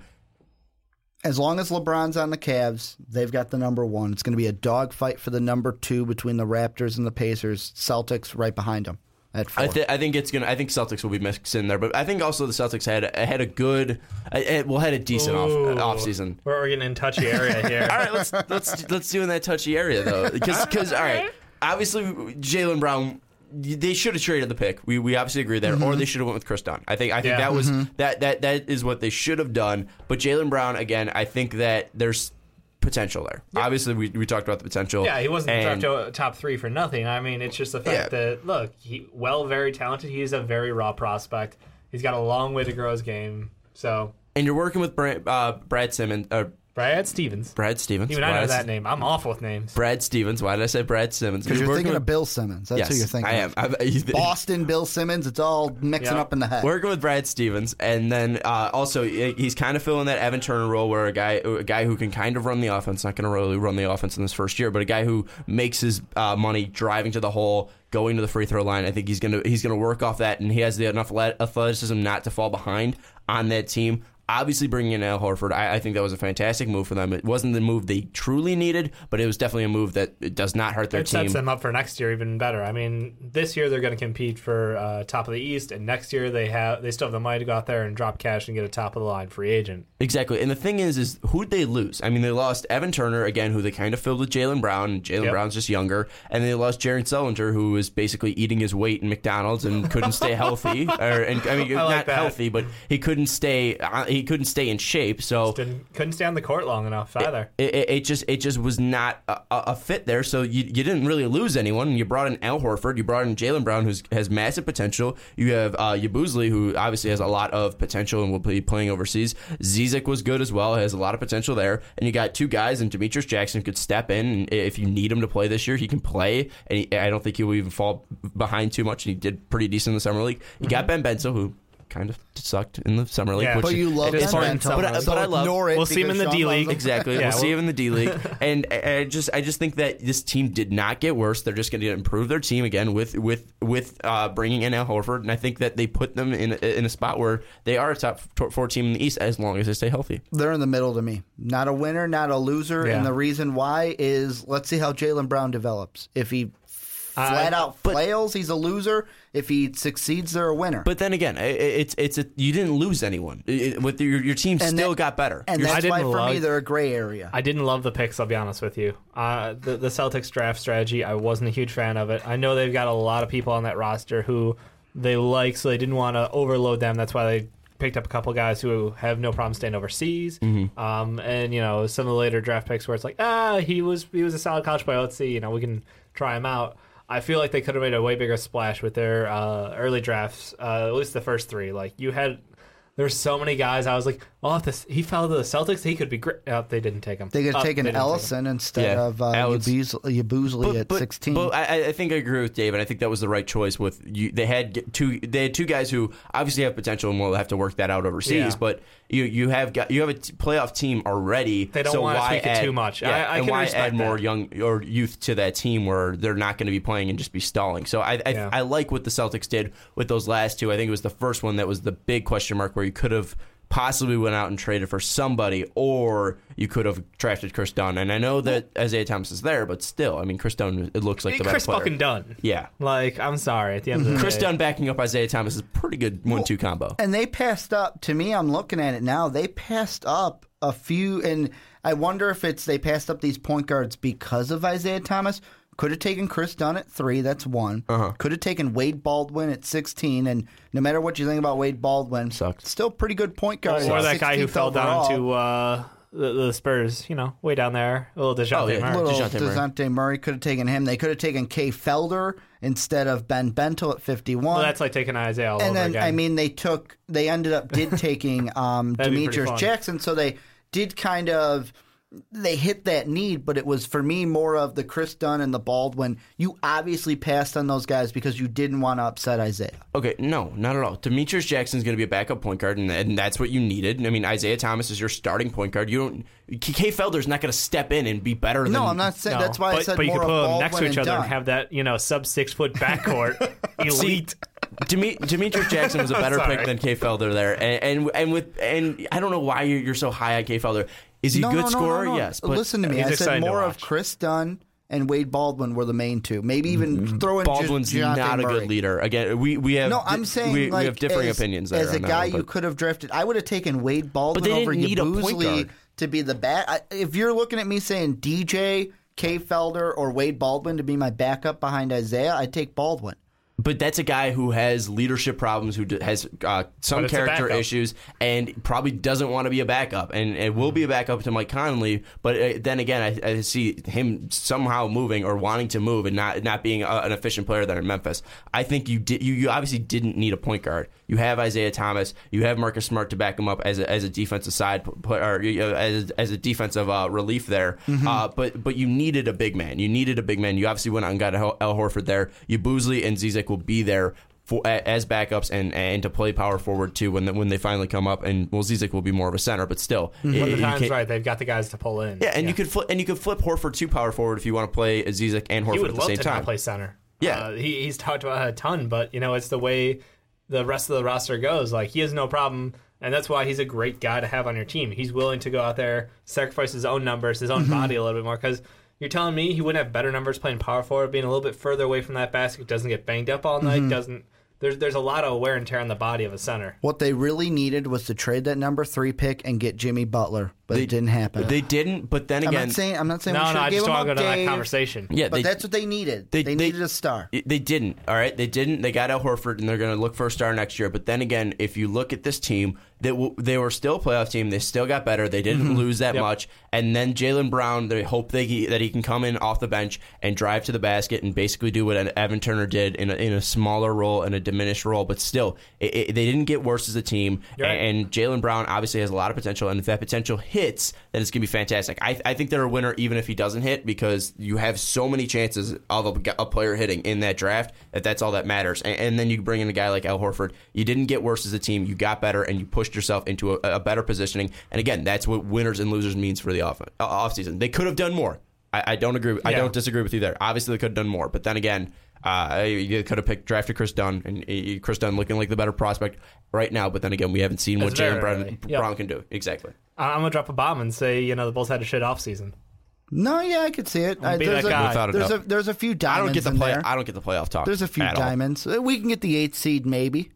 As long as LeBron's on the Cavs, they've got the number one. It's going to be a dogfight for the number two between the Raptors and the Pacers. Celtics right behind them at four. I, th- I think it's gonna. I think Celtics will be mixed in there, but I think also the Celtics had had a good, uh, well, had a decent off Ooh. off season. We're, we're getting in touchy area here. All right, let's let's let's do in that touchy area though, because all right, obviously Jaylen Brown. They should have traded the pick. We, we obviously agree there, or they should have went with Kris Dunn. I think I think Yeah. that was that that that is what they should have done. But Jaylen Brown again, I think that there's potential there. Obviously, we, we talked about the potential. Yeah, he wasn't and- dropped to top three for nothing. I mean, it's just the fact Yeah. that look, he well, very talented. He's a very raw prospect. He's got a long way to grow his game. So and you're working with Brad, uh, Brad Simmons. Uh, Brad Stevens. Brad Stevens. Even Why I know did that name. I'm awful with names. Brad Stevens. Why did I say Brad Simmons? Because you're working thinking with- of Bill Simmons. That's yes, who you're thinking. I of. am. I'm, Boston Bill Simmons. It's all mixing Yeah. up in the head. Working with Brad Stevens, and then uh, also he- he's kind of filling that Evan Turner role, where a guy, a guy who can kind of run the offense, not going to really run the offense in this first year, but a guy who makes his uh, money driving to the hole, going to the free throw line. I think he's gonna he's gonna work off that, and he has the enough le- athleticism not to fall behind on that team. Obviously, bringing in Al Horford, I, I think that was a fantastic move for them. It wasn't the move they truly needed, but it was definitely a move that it does not hurt their It team. sets them up for next year even better. I mean, this year they're going to compete for uh, top of the East, and next year they have they still have the money to go out there and drop cash and get a top of the line free agent. Exactly. And the thing is, is who'd they lose? I mean, they lost Evan Turner, again, who they kind of filled with Jaylen Brown. Jaylen Yep. Brown's just younger. And they lost Jared Sullinger, who was basically eating his weight in McDonald's and couldn't stay healthy. Or, and, I mean, I like not that. healthy, but he couldn't stay, uh, he couldn't stay in shape. So Didn't couldn't stay on the court long enough either. it, it, it just it just was not a, a fit there. So you, you didn't really lose anyone. You brought in Al Horford. You brought in Jaylen Brown, who has massive potential. You have uh, Yabusele, who obviously has a lot of potential and will be playing overseas. Zizic was good as well, has a lot of potential there. And you got two guys, and Demetrius Jackson could step in. And if you need him to play this year, he can play. And he, I don't think he will even fall behind too much. And he did pretty decent in the summer league. You got Ben Benzo, who kind of sucked in the summer league. Yeah. which but you love It Ben is fun in Bento. But I- so but I love- ignore it We'll see him in the Sean D league. Exactly. Yeah, we'll see him in the D League, and I I just I just think that this team did not get worse. They're just going to improve their team again with with with uh, bringing in Al Horford, and I think that they put them in a- in a spot where they are a top four team in the East as long as they stay healthy. They're in the middle to me. Not a winner, not a loser. Yeah. And the reason why is let's see how Jaylen Brown develops. If he flat Uh, out flails, he's a loser. If he succeeds, they're a winner. But then again, i- i- it's it's a, you didn't lose anyone. I- I- with your your team And still that- got better. and I that's didn't why for me they're a gray area. I didn't love the picks. I'll be honest with you. Uh, the the Celtics draft strategy, I wasn't a huge fan of it. I know they've got a lot of people on that roster who they like, so they didn't want to overload them. That's why they picked up a couple guys who have no problem staying overseas. Um, and you know some of the later draft picks where it's like, ah, he was he was a solid college player. Let's see, you know, we can try him out. I feel like they could have made a way bigger splash with their uh, early drafts, uh, at least the first three. Like you had. There's so many guys. I was like, "Oh, if this, he fell to the Celtics, he could be great." Oh, they didn't take him. they could Oh, have taken they didn't take him. Ellenson instead Yeah, of uh, Alex- Yabuz- Yabusele at 16. But I, I think I agree with Dave, and I think that was the right choice. With you, they had two, they had two guys who obviously have potential, and we'll have to work that out overseas. Yeah. But you, you have got you have a t- playoff team already. They don't so wanna why tweak it add, too much. Yeah, I- I and can why respect add more that. young or youth to that team where they're not going to be playing and just be stalling. So I, I, Yeah. I like what the Celtics did with those last two. I think it was the first one that was the big question mark where you could have possibly went out and traded for somebody, or you could have drafted Kris Dunn. And I know that Isaiah Thomas is there, but still, I mean, Kris Dunn it looks like the Kris better player. fucking Dunn. Yeah. Like, I'm sorry. At the end of the Kris day, Dunn backing up Isaiah Thomas is a pretty good one-two combo. and they passed up. To me, I'm looking at it now. They passed up a few, and I wonder if it's they passed up these point guards because of Isaiah Thomas. Could have taken Kris Dunn at three. That's one. Uh-huh. Could have taken Wade Baldwin at 16. And no matter what you think about Wade Baldwin, Sucked. still pretty good point guard. or that guy who fell overall. down to uh, the, the Spurs. You know, way down there. A little Dejounte Oh, yeah. Murray. little DeJounte Murray. DeJounte Murray could have taken him. They could have taken Kay Felder instead of Ben Bentil at 51. Well, that's like taking Isaiah all and over then again. I mean they took they ended up did taking um That'd Demetrius. Jackson, so they did kind of they hit that need, but it was for me more of the Kris Dunn and the Baldwin. You obviously passed on those guys because you didn't want to upset Isaiah. Okay, no, not at all. Demetrius Jackson is going to be a backup point guard, and, and that's what you needed. I mean, Isaiah Thomas is your starting point guard. You don't. Kay Felder's not going to step in and be better than. No, I'm not saying No, that's why but, I said but you more could of put them next to each and other Dunn. and have that you know sub six foot backcourt elite. Demi- Demetrius Jackson was a better pick than Kay Felder there, and, and and with and I don't know why you're, you're so high on Kay Felder. Is he no, a good no, scorer? no. Yes, but listen to me. I said more of. Kris Dunn and Wade Baldwin were the main two. Maybe even throw in Mm-hmm. Baldwin's J- not a good leader. Again, we we have No, I'm saying we, like we have differing as, opinions there. As a guy one, you could have drafted, I would have taken Wade Baldwin they over didn't need a point Yabusele guard. to be the back. I- If you're looking at me saying DJ, Kay Felder, or Wade Baldwin to be my backup behind Isaiah, I'd take Baldwin. But that's a guy who has leadership problems, who has uh, some But it's a character issues, and probably doesn't want to be a backup, and, and will be a backup to Mike Conley. But uh, then again, I, I see him somehow moving or wanting to move and not not being a, an efficient player there in Memphis. I think you did. You, you obviously didn't need a point guard. You have Isaiah Thomas. You have Marcus Smart to back him up as a, as a defensive side or as as a defensive uh, relief there. Uh, but but you needed a big man. You needed a big man. You obviously went out and got El El Horford there. Yabusele and Zizic will be there for, as backups and and to play power forward too when the, when they finally come up. And well, Zizic will be more of a center, but still, it- But the time's right. They've got the guys to pull in. Yeah, and you could flip and you could flip Horford to power forward if you want to play Zizic and he Horford would at the love same to time. play center. Yeah. uh, he, he's talked about a ton, but you know it's the way the rest of the roster goes. Like he has no problem, and that's why he's a great guy to have on your team. He's willing to go out there, sacrifice his own numbers, his own mm-hmm. body a little bit more. Because you're telling me he wouldn't have better numbers playing power forward, being a little bit further away from that basket, doesn't get banged up all night, mm-hmm. doesn't. There's there's a lot of wear and tear on the body of a center. What they really needed was to trade that number three pick and get Jimmy Butler, but it didn't happen. They didn't, but then again, I'm again, not saying I'm not saying we No, should no, I give just him want to go to that Dave, conversation. yeah, But they, that's what they needed. They, needed a star. They didn't. All right, they didn't. They got Al Horford, and they're going to look for a star next year. But then again, if you look at this team, they w- they were still a playoff team. They still got better. They didn't Mm-hmm. lose that Yep. much. And then Jaylen Brown, they hope they he, that he can come in off the bench and drive to the basket and basically do what Evan Turner did in a, in a smaller role and a diminished role. But still, it, it, they didn't get worse as a team. You're right. And Jaylen Brown obviously has a lot of potential. And if that potential hits, then it's going to be fantastic. I, I think they're a winner even if he doesn't hit because you have so many chances of a, a player hitting in that draft that that's all that matters. And, and then you bring in a guy like Al Horford. You didn't get worse as a team. You got better and you pushed yourself into a, a better positioning. And again, that's what winners and losers means for the off, uh, offseason. They could have done more. I, I don't agree. I Yeah. don't disagree with you there. Obviously, they could have done more. But then again, uh, you could have picked drafted Kris Dunn, and uh, Kris Dunn looking like the better prospect right now. But then again, we haven't seen what It's very Jaylen Brown, early. Yep. Brown can do. Exactly. I- I'm gonna drop a bomb and say you know the Bulls had a shit off season. No, yeah, I could see it. I, be there's a, guy. Without a there's doubt. a there's a few diamonds. I diamonds don't get the play. there. I don't get the playoff talk. There's a few at all. diamonds. Uh, We can get the eighth seed maybe.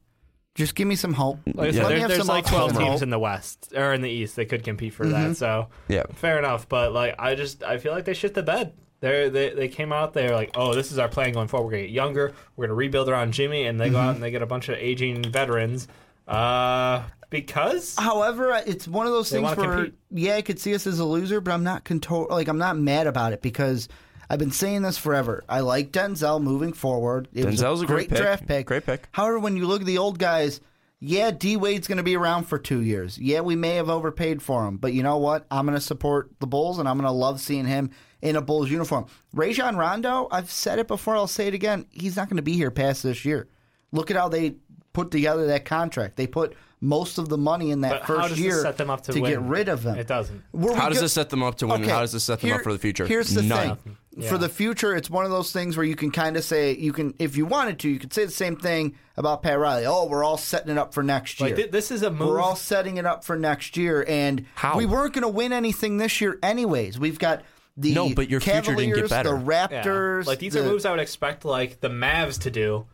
Just give me some hope. Like I Let said, me there- have there's some like 12 teams hope. in the West or in the East that could compete for that. So Yeah. fair enough. But like, I just I feel like they shit the bed. They they they came out there like, oh, this is our plan going forward. We're gonna get younger. We're gonna rebuild around Jimmy, and they go out and they get a bunch of aging veterans. Uh, because However, it's one of those things wanna where compete. yeah, I could see us as a loser, but I'm not control like I'm not mad about it because I've been saying this forever. I like Denzel moving forward. It was Denzel's a great pick. draft pick. Great pick. However, when you look at the old guys, yeah, D Wade's going to be around for two years. Yeah, we may have overpaid for him, but you know what? I'm going to support the Bulls, and I'm going to love seeing him in a Bulls uniform. Rajon Rondo, I've said it before. I'll say it again. He's not going to be here past this year. Look at how they put together that contract. They put most of the money in that But first year set them up to get rid of them. It doesn't. Were we How does go- this set them up to win? and How does this set them up for the future? Here's the None. thing. Yeah. For the future, it's one of those things where you can kind of say you can, if you wanted to, you could say the same thing about Pat Riley. Oh, we're all setting it up for next year. Like thi- this is a move. we're all setting it up for next year, and How? we weren't going to win anything this year, anyways. We've got the No, but your future Cavaliers, didn't get better. the Yeah. Raptors. Like these the- are moves I would expect like the Mavs to do.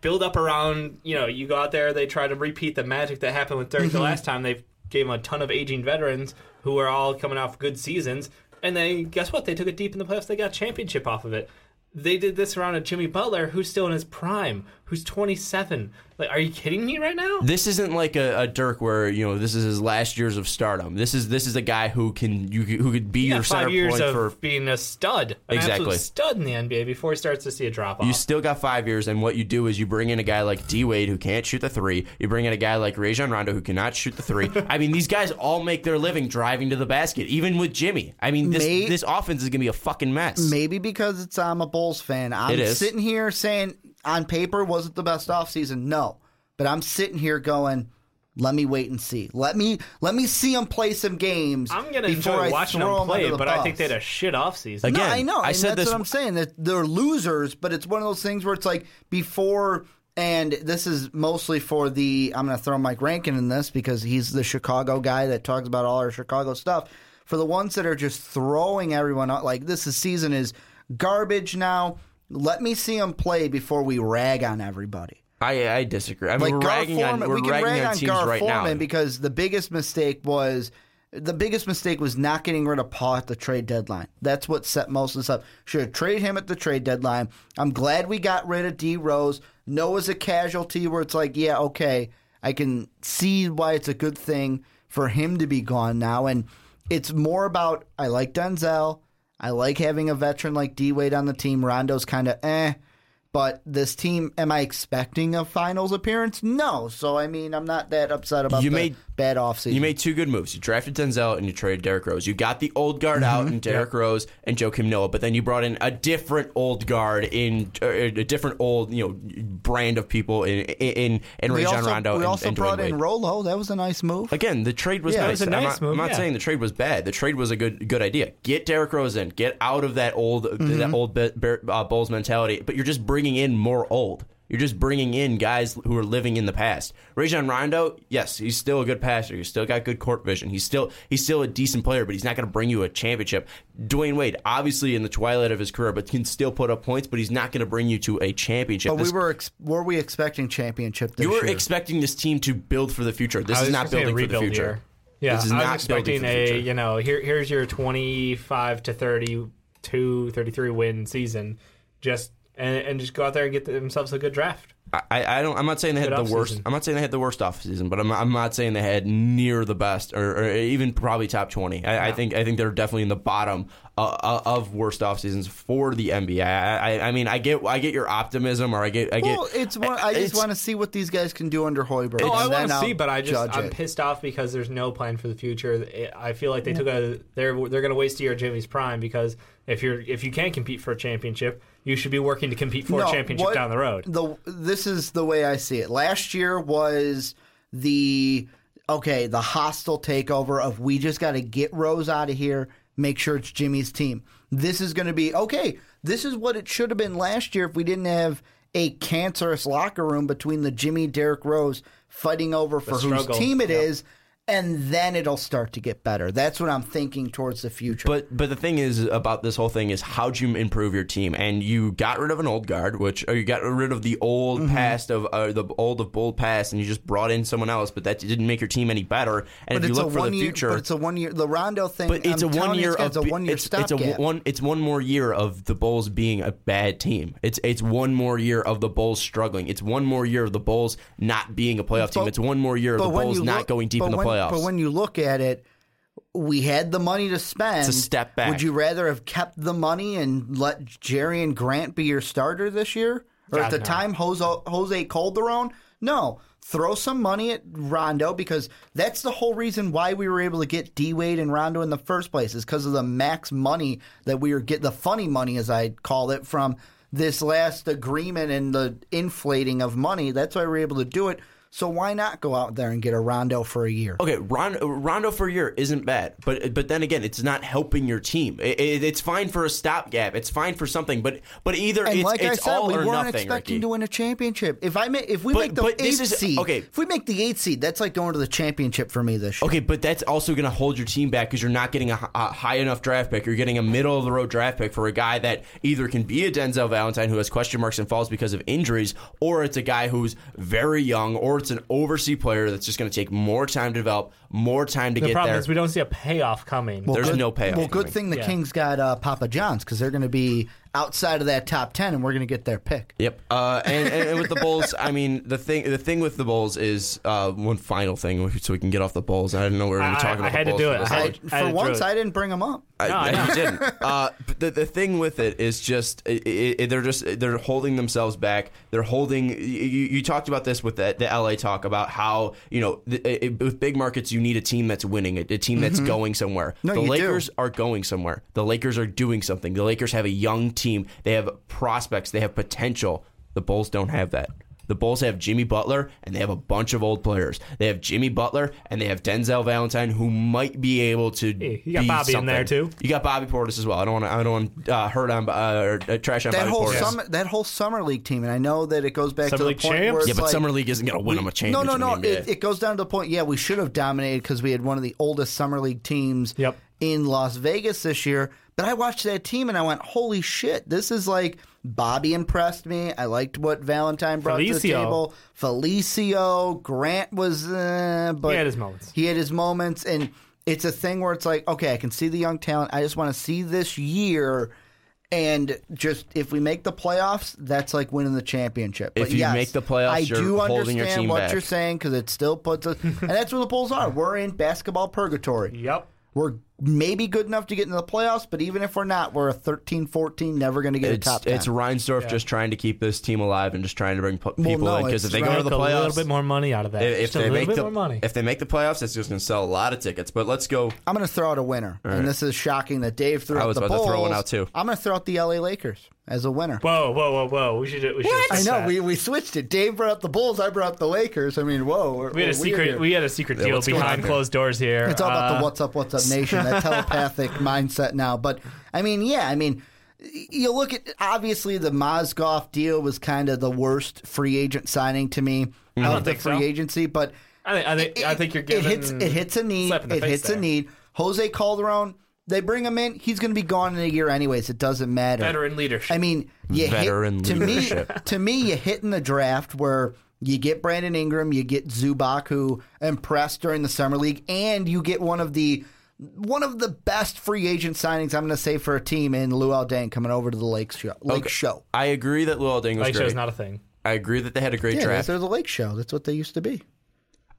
Build up around, you know, you go out there, they try to repeat the magic that happened with Dirk Mm-hmm. the last time. They gave him a ton of aging veterans who are all coming off good seasons. And they guess what? They took it deep in the playoffs. They got championship off of it. They did this around a Jimmy Butler who's still in his prime, who's 27. Like, are you kidding me right now? This isn't like a, a Dirk where you know this is his last years of stardom. This is this is a guy who can you who could be He your got center five years point of for. being a stud, an Exactly. absolute stud in the NBA before he starts to see a drop off. You still got five years, and what you do is you bring in a guy like D Wade who can't shoot the three. You bring in a guy like Rajon Rondo who cannot shoot the three. I mean, these guys all make their living driving to the basket, even with Jimmy. I mean, this May- this offense is gonna be a fucking mess. Maybe because it's I'm a Bulls fan. I'm It is. sitting here saying on paper was it the best offseason? No. But I'm sitting here going, let me wait and see. Let me let me see them play some games. I'm gonna before enjoy I watching throw them 'em play, under the but I think they had a shit off season. Again, No, I know. I and said that's this- what I'm saying. That they're losers, but it's one of those things where it's like before. And this is mostly for the. I'm going to throw Mike Rankin in this because he's the Chicago guy that talks about all our Chicago stuff. For the ones that are just throwing everyone out, like this is, season is garbage now. Let me see him play before we rag on everybody. I I disagree. I mean, Like we're Gar ragging on we're we can ragging rag on on teams Gar right Forman now. because the biggest mistake was the biggest mistake was not getting rid of Paul at the trade deadline. That's what set most of this up. Should have traded him at the trade deadline. I'm glad we got rid of D Rose. Noah's a casualty where it's like, yeah, okay, I can see why it's a good thing for him to be gone now. And it's more about I like Denzel. I like having a veteran like D Wade on the team. Rondo's kind of eh. But this team, am I expecting a finals appearance? No. So I mean, I'm not that upset about You the made- bad offseason. You made two good moves. You drafted Denzel and you traded Derrick Rose. You got the old guard out Mm-hmm. in Derrick Rose and Joakim Noah, but then you brought in a different old guard in uh, a different old you know brand of people in in in we Rajon also, Rondo we and, also and brought Dwyane in Wade. Rolo. That was a nice move. Again, the trade was Yeah, it nice. was a I'm not, move, I'm not yeah. saying the trade was bad. The trade was a good good idea. Get Derrick Rose in. Get out of that old Mm-hmm. that old Be- Bear- uh, Bulls mentality. But you're just bringing in more old. You're just bringing in guys who are living in the past. Rajon Rondo, yes, he's still a good passer. He's still got good court vision. He's still he's still a decent player, but he's not going to bring you a championship. Dwyane Wade, obviously in the twilight of his career, but can still put up points. But he's not going to bring you to a championship. But we were ex- were we expecting championship this you were year? expecting this team to build for the future. This is not building for the future. year. Yeah, This is I was not building expecting for the a future. you know here here's your 25 to 32, 33 win season, just and, and just go out there and get themselves a good draft. I, I don't. I'm not saying they had Good the worst. offseason. I'm not saying they had the worst offseason, but I'm, I'm not saying they had near the best or, or even probably top 20. I, I think I think they're definitely in the bottom uh, of worst off seasons for the NBA. I, I, I mean, I get I get your optimism, or I get I get. well, it's one, I just want to see what these guys can do under Hoiberg. Oh, I then want to see, but I just I'm it. pissed off because there's no plan for the future. I feel like they took a they're they're going to waste a year of Jimmy's prime because if you're if you can't compete for a championship, you should be working to compete for No, a championship what- down the road. The this is the way I see it. Last year was the okay, the hostile takeover of we just got to get Rose out of here, make sure it's Jimmy's team. This is going to be okay. This is what it should have been last year if we didn't have a cancerous locker room between the Jimmy Derrick Rose fighting over for whose team it is, yep. And then it'll start to get better. That's what I'm thinking towards the future. But but the thing is about this whole thing is how'd you improve your team? And you got rid of an old guard, which or you got rid of the old Mm-hmm. past of uh, the old of bold past, and you just brought in someone else. But that didn't make your team any better. And But if you look for the year. future, But it's a one year. The Rondo thing. But it's I'm a one year. it's, of it's a one year it's, it's a stopgap. one it's one more year of the Bulls being a bad team. It's it's one more year of the Bulls struggling. It's one more year of the Bulls not being a playoff team. It's one more year of the Bulls not look- going deep in the when- playoffs. But when you look at it, we had the money to spend. It's a step back. Would you rather have kept the money and let Jerian Grant be your starter this year, or at the no. time Jose, Jose Calderon? No. Throw some money at Rondo because that's the whole reason why we were able to get D Wade and Rondo in the first place is because of the max money that we were get the funny money as I call it from this last agreement and the inflating of money. That's why we were able to do it. So why not go out there and get a Rondo for a year? Okay, Ron, Rondo for a year isn't bad, but but then again, it's not helping your team. It, it- it's fine for a stopgap. It's fine for something, but but either And it's, like it's I said, all we or weren't nothing. expecting Ricky. to win a championship. If I if we But- make the but eighth is- seed, okay. if we make the eighth seed, that's like going to the championship for me this year. Okay, but that's also going to hold your team back because you're not getting a, a high enough draft pick. You're getting a middle of the road draft pick for a guy that either can be a Denzel Valentine who has question marks and falls because of injuries, or it's a guy who's very young, or it's an overseas player that's just going to take more time to develop, more time to The get problem there. is we don't see a payoff coming. Well, There's good- no payoff Well, good coming. thing the Yeah. Kings got uh, Papagiannis because they're going to be outside of that top ten, and we're going to get their pick. Yep. Uh, and, and, and with the Bulls, I mean, the thing the thing with the Bulls is uh, one final thing, so we can get off the Bulls. I didn't know we were going to I- talk I- about I had the to do it. I long. I, for once, I didn't bring them up. I, No, I I- you didn't. Uh, but the the thing with it is just it, it, they're just they're holding themselves back. They're holding. You, you talked about this with the, the LA talk about how you know the, it, with big markets you need a team that's winning, a, a team that's going somewhere. No, the you do. Lakers are going somewhere. The Lakers are doing something. The Lakers have a young team. They have prospects. They have potential. The Bulls don't have that. The Bulls have Jimmy Butler and they have a bunch of old players. They have Jimmy Butler and they have Denzel Valentine who might be able to. Hey, you got be Bobby in there, too. You got Bobby Portis as well. I don't want to. I don't want to uh, hurt on uh, or uh, trash on That Bobby whole Portis. summer, that whole summer league team, and I know that it goes back Summer to the league point champs? where yeah, but like, summer league isn't going to win them a No, championship. no, no. in the NBA. It, it goes down to the point. Yeah, we should have dominated because we had one of the oldest summer league teams Yep. in Las Vegas this year. But I watched that team and I went, "Holy shit! This is like Bobby impressed me. I liked what Valentine brought to the table. Felicio Grant was, uh, but He had his moments. He had his moments, and it's a thing where it's like, okay, I can see the young talent. I just want to see this year. And just if we make the playoffs, that's like winning the championship. If But you yes, make the playoffs, I you're do holding your understand team what back. you're saying because it still puts us, and that's where the Bulls are. We're in basketball purgatory. Yep. We're maybe good enough to get into the playoffs, but even if we're not, we're a 13 14, never going to get It's a top 10. it's Reinsdorf just trying to keep this team alive and just trying to bring pu- people no, in because if it's they go to the playoffs. a little bit more money out of that. if, if they make the more money. if they make the playoffs, it's just going to sell a lot of tickets. But let's go. I'm going to throw out a winner, and this is shocking that Dave threw I out was the about to throw one out, too. I'm going to throw out the LA Lakers as a winner. whoa, whoa, whoa, whoa! We should. We should. I know that. we, we switched it. Dave brought up the Bulls. I brought up the Lakers. I mean, whoa, we're, We had a secret. here. We had a secret deal what's behind closed doors here. It's all about Uh, the what's up, what's up nation, that telepathic mindset now. But I mean, yeah, I mean, you look at obviously the Mozgov deal was kind of the worst free agent signing to me don't of the free so. agency. But I think. I think. I think you're it hits it hits a need. slap in the It face hits a need. Jose Calderon, they bring him in. He's going to be gone in a year anyways. It doesn't matter. Veteran leadership. I mean, you Veteran hit, to me, to me, you hit in the draft where you get Brandon Ingram, you get Zubac, who impressed during the summer league, and you get one of the one of the best free agent signings I'm going to say for a team in Luol Deng coming over to the Lake Show. Lake Okay. Show. I agree that Luol Deng was Lake great. Show's not a thing. I agree that they had a great Yeah, draft. they're the Lake Show. That's what they used to be.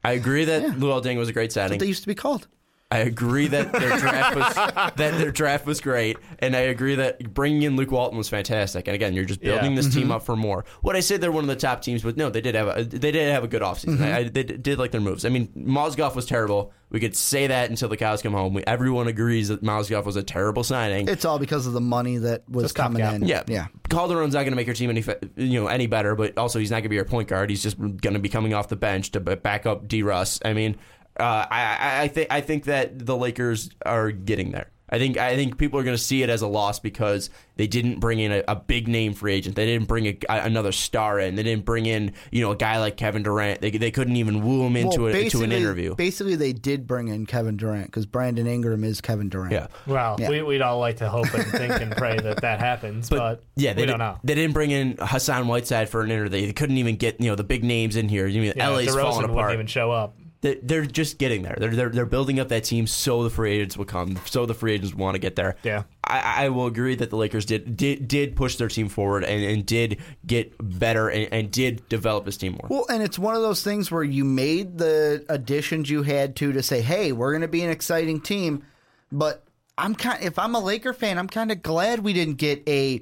I agree that Luol Deng was a great signing. They used to be called. I agree that their draft was that their draft was great, and I agree that bringing in Luke Walton was fantastic. And again, you're just building Yeah. this Mm-hmm. team up for more. What I say they're one of the top teams, but no, they did have a they did have a good offseason. Mm-hmm. I, I, they did like their moves. I mean, Mozgov was terrible. We could say that until the cows come home. We, everyone agrees that Mozgov was a terrible signing. It's all because of the money that was coming stopgap. in. Yeah, yeah. Calderon's not going to make your team any you know any better, but also he's not going to be your point guard. He's just going to be coming off the bench to back up D. Russ. I mean, uh, I I, I think I think that the Lakers are getting there. I think I think people are going to see it as a loss because they didn't bring in a, a big name free agent. They didn't bring a, another star in. They didn't bring in you know a guy like Kevin Durant. They, they couldn't even woo him into Well, a, to an interview. Basically, they did bring in Kevin Durant because Brandon Ingram is Kevin Durant. Yeah. Well, Yeah. we, we'd all like to hope and think and pray that that happens, but, Yeah, they we did, don't know. They didn't bring in Hassan Whiteside for an interview. They couldn't even get you know the big names in here. You mean Yeah, LA's DeRozan falling apart. wouldn't even show up. They're, they're just getting there. They're, they're they're building up that team so the free agents will come. So the free agents want to get there. Yeah. I, I will agree that the Lakers did did, did push their team forward and, and did get better and, and did develop this team more. Well, and it's one of those things where you made the additions you had to to say, "Hey, we're going to be an exciting team." But I'm kind if I'm a Laker fan, I'm kind of glad we didn't get a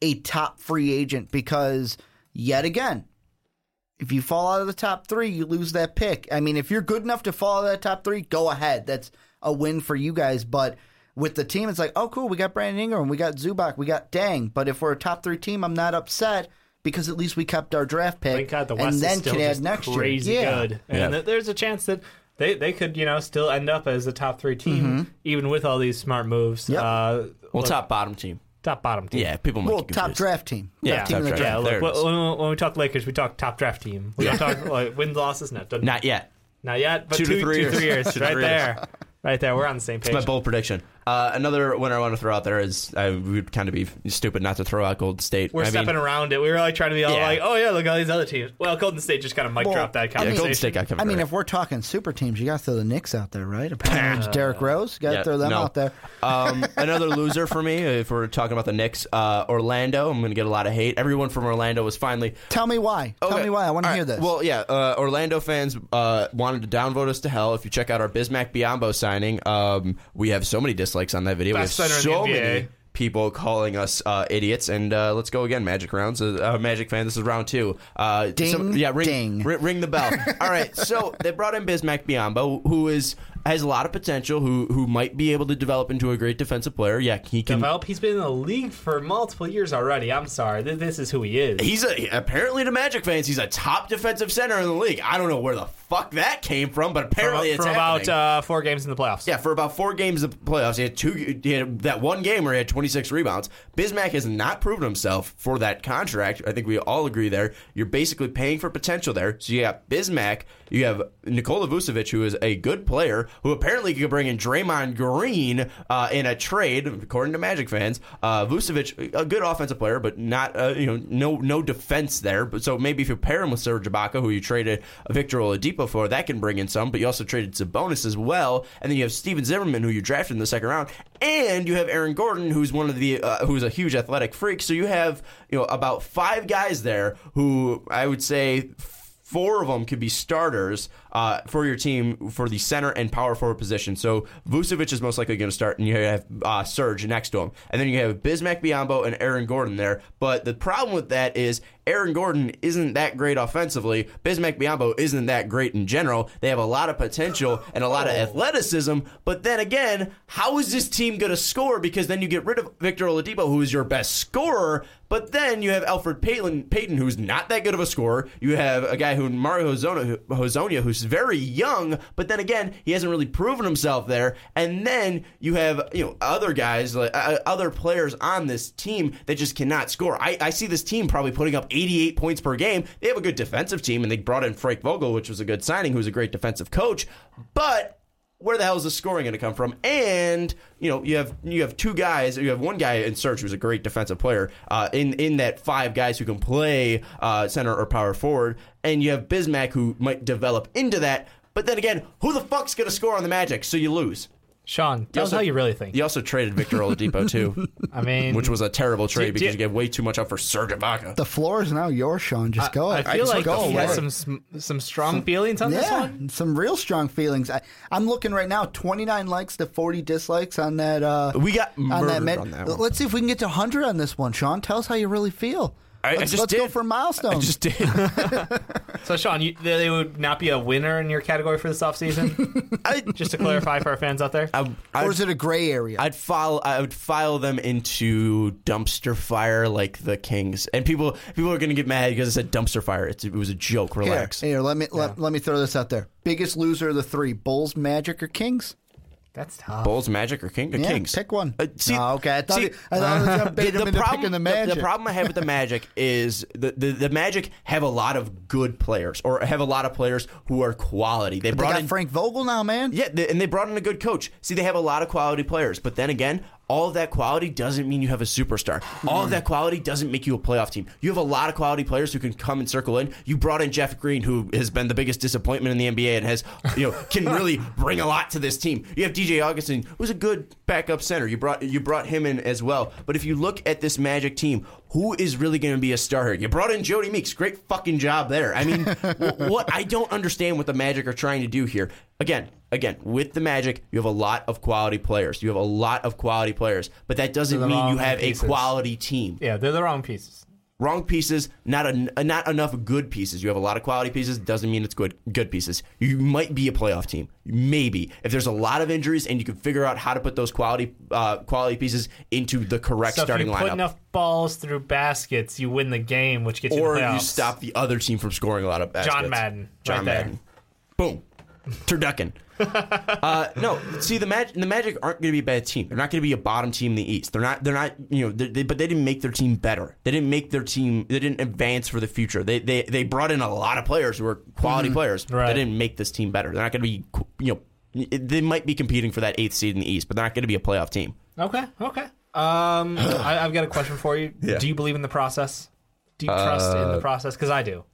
a top free agent because yet again, if you fall out of the top 3, you lose that pick. I mean, if you're good enough to fall out of that top 3, go ahead. That's a win for you guys, but with the team, it's like, oh, cool, we got Brandon Ingram, we got Zubac, we got Deng. But if we're a top three team, I'm not upset because at least we kept our draft pick Thank God the West and then is still can add next crazy year. Yeah. good, and Yeah. there's a chance that they, they could you know still end up as a top three team even with all these smart moves. Mm-hmm. Yep. Uh, well, look, top bottom team. Top bottom team. Yeah, people might Well, get top confused. draft team. Yeah, Top team top in the draft. Yeah, draft. There look, it is. when, when we talk Lakers, we talk top draft team. We don't talk like wins losses. No, doesn't- Not yet. not yet. But Two to two, three two, years. three years, Two to right three years. there, right there. We're on the same page. My bold prediction. Uh, another winner I want to throw out there is I would kind of be stupid not to throw out Golden State. We're I stepping mean, around it. We were like trying to be all Yeah. like, oh yeah, look at all these other teams. Well, Golden State just kind of mic Well, dropped that I mean- yeah, conversation. Golden State got Kevin I mean, if we're talking super teams, you got to throw the Knicks out there, right? Apparently, it's Derrick Rose. Got to Yeah, throw them no. out there. um, another loser for me, if we're talking about the Knicks, uh, Orlando. I'm going to get a lot of hate. Everyone from Orlando was finally. Tell me why. Tell me why. I want to hear right. this. Well, yeah, uh, Orlando fans uh, wanted to downvote us to hell. If you check out our Bismack Biyombo signing, um, we have so many dislikes on that video. Best we have center so in many people calling us uh, idiots. And uh, let's go again, Magic rounds. Uh, uh, Magic fan, this is round two. Uh, Ding, yeah, ring, ding. ri- ring the bell. All right, so they brought in Bismack Biyombo, who is has a lot of potential, who who might be able to develop into a great defensive player. Yeah, he can. Develop. He's been in the league for multiple years already. I'm sorry. This is who he is. He's a apparently to Magic fans, he's a top defensive center in the league. I don't know where the fuck that came from, but apparently it's from happening. about uh, four games in the playoffs. Yeah, for about four games of playoffs, he had two. He had that one game where he had 26 rebounds. Bismack has not proven himself for that contract. I think we all agree there. You're basically paying for potential there. So you got Bismack, you have Nikola Vucevic, who is a good player, who apparently could bring in Draymond Green uh, in a trade, according to Magic fans. Uh, Vucevic, a good offensive player, but not uh, you know no no defense there. But so maybe if you pair him with Serge Ibaka, who you traded Victor Oladipo for, that can bring in some. But you also traded Sabonis as well, and then you have Stephen Zimmerman, who you drafted in the second round, and you have Aaron Gordon, who's one of the uh, who's a huge athletic freak. So you have you know about five guys there who I would say four of them could be starters uh, for your team for the center and power forward position. So Vucevic is most likely going to start, and you have uh, Serge next to him, and then you have Bismack Biyombo and Aaron Gordon there. But the problem with that is Aaron Gordon isn't that great offensively. Bismack Biyombo isn't that great in general. They have a lot of potential and a lot of athleticism, but then again, how is this team going to score? Because then you get rid of Victor Oladipo, who is your best scorer, but then you have Elfrid Payton, Payton, who's not that good of a scorer. You have a guy who Mario Hezonja, Hezonja, who's very young, but then again, he hasn't really proven himself there. And then you have you know other guys, like uh, other players on this team that just cannot score. I, I see this team probably putting up 88 points per game. They have a good defensive team, and they brought in Frank Vogel, which was a good signing, who's a great defensive coach, but where the hell is the scoring going to come from? And you know, you have you have two guys. You have one guy in Serge who's a great defensive player. Uh, in in that five guys who can play uh, center or power forward, and you have Bismack who might develop into that. But then again, who the fuck's going to score on the Magic? So you lose. Sean, tell us how you really think. You also traded Victor Oladipo too, I mean, which was a terrible trade do- because you gave way too much up for Serge Ibaka. The floor is now yours, Sean. Just go. I feel Just like go he away. has some sm- some strong feelings on this one. some real strong feelings. I, I'm looking right now, 29 likes to 40 dislikes on that. Uh, We got on that, med- on that one. Let's see if we can get to 100 on this one, Sean. Tell us how you really feel. I- I let's just let's go for milestones. I just did. So, Sean, you, they would not be a winner in your category for this offseason? I, Just to clarify for our fans out there. I, I, or is it a gray area? I'd file I would file them into dumpster fire like the Kings. And people people are gonna get mad because I said dumpster fire. It's, it was a joke. Relax. here, let me let, let me throw this out there. Biggest loser of the three: Bulls, Magic, or Kings? That's tough. Bulls, Magic, or King? Yeah, Kings? pick one. Uh, see- oh, okay, I thought, see- he, I thought I was gonna bait him into the the- Magic. The, problem I have with the Magic is the, the, the Magic have a lot of good players, or have a lot of players who are quality. They they brought got in Frank Vogel now, man. Yeah, they, and they brought in a good coach. See, they have a lot of quality players, but then again, all of that quality doesn't mean you have a superstar. All of that quality doesn't make you a playoff team. You have a lot of quality players who can come and circle in. You brought in Jeff Green, who has been the biggest disappointment in the NBA and has, you know, can really bring a lot to this team. You have DJ Augustin, who's a good backup center. You brought you brought him in as well. But if you look at this Magic team, who is really going to be a starter? You brought in Jodie Meeks. Great fucking job there. I mean, wh- what I don't understand what the Magic are trying to do here. Again, again, with the Magic, you have a lot of quality players. You have a lot of quality players, but that doesn't mean you have pieces. a quality team. Yeah, they're the wrong pieces. Wrong pieces, not a, not enough good pieces. You have a lot of quality pieces, doesn't mean it's good good pieces. You might be a playoff team, maybe if there's a lot of injuries and you can figure out how to put those quality uh, quality pieces into the correct So if starting you put enough balls through baskets, you win the game, which gets you or playoffs. you stop the other team from scoring a lot of baskets. John Madden, John right there. Madden. Boom. Turducken. uh, no, see the Magic. The Magic aren't going to be a bad team. They're not going to be a bottom team in the East. They're not. They're not. You know. They, but they didn't make their team better. They didn't make their team. They didn't advance for the future. They they they brought in a lot of players who are quality players. Mm-hmm. Right. They didn't make this team better. They're not going to be. You know. They might be competing for that eighth seed in the East, but they're not going to be a playoff team. Okay, okay. Um, I, I've got a question for you. Yeah. Do you believe in the process? Do you trust in the process? Because I do.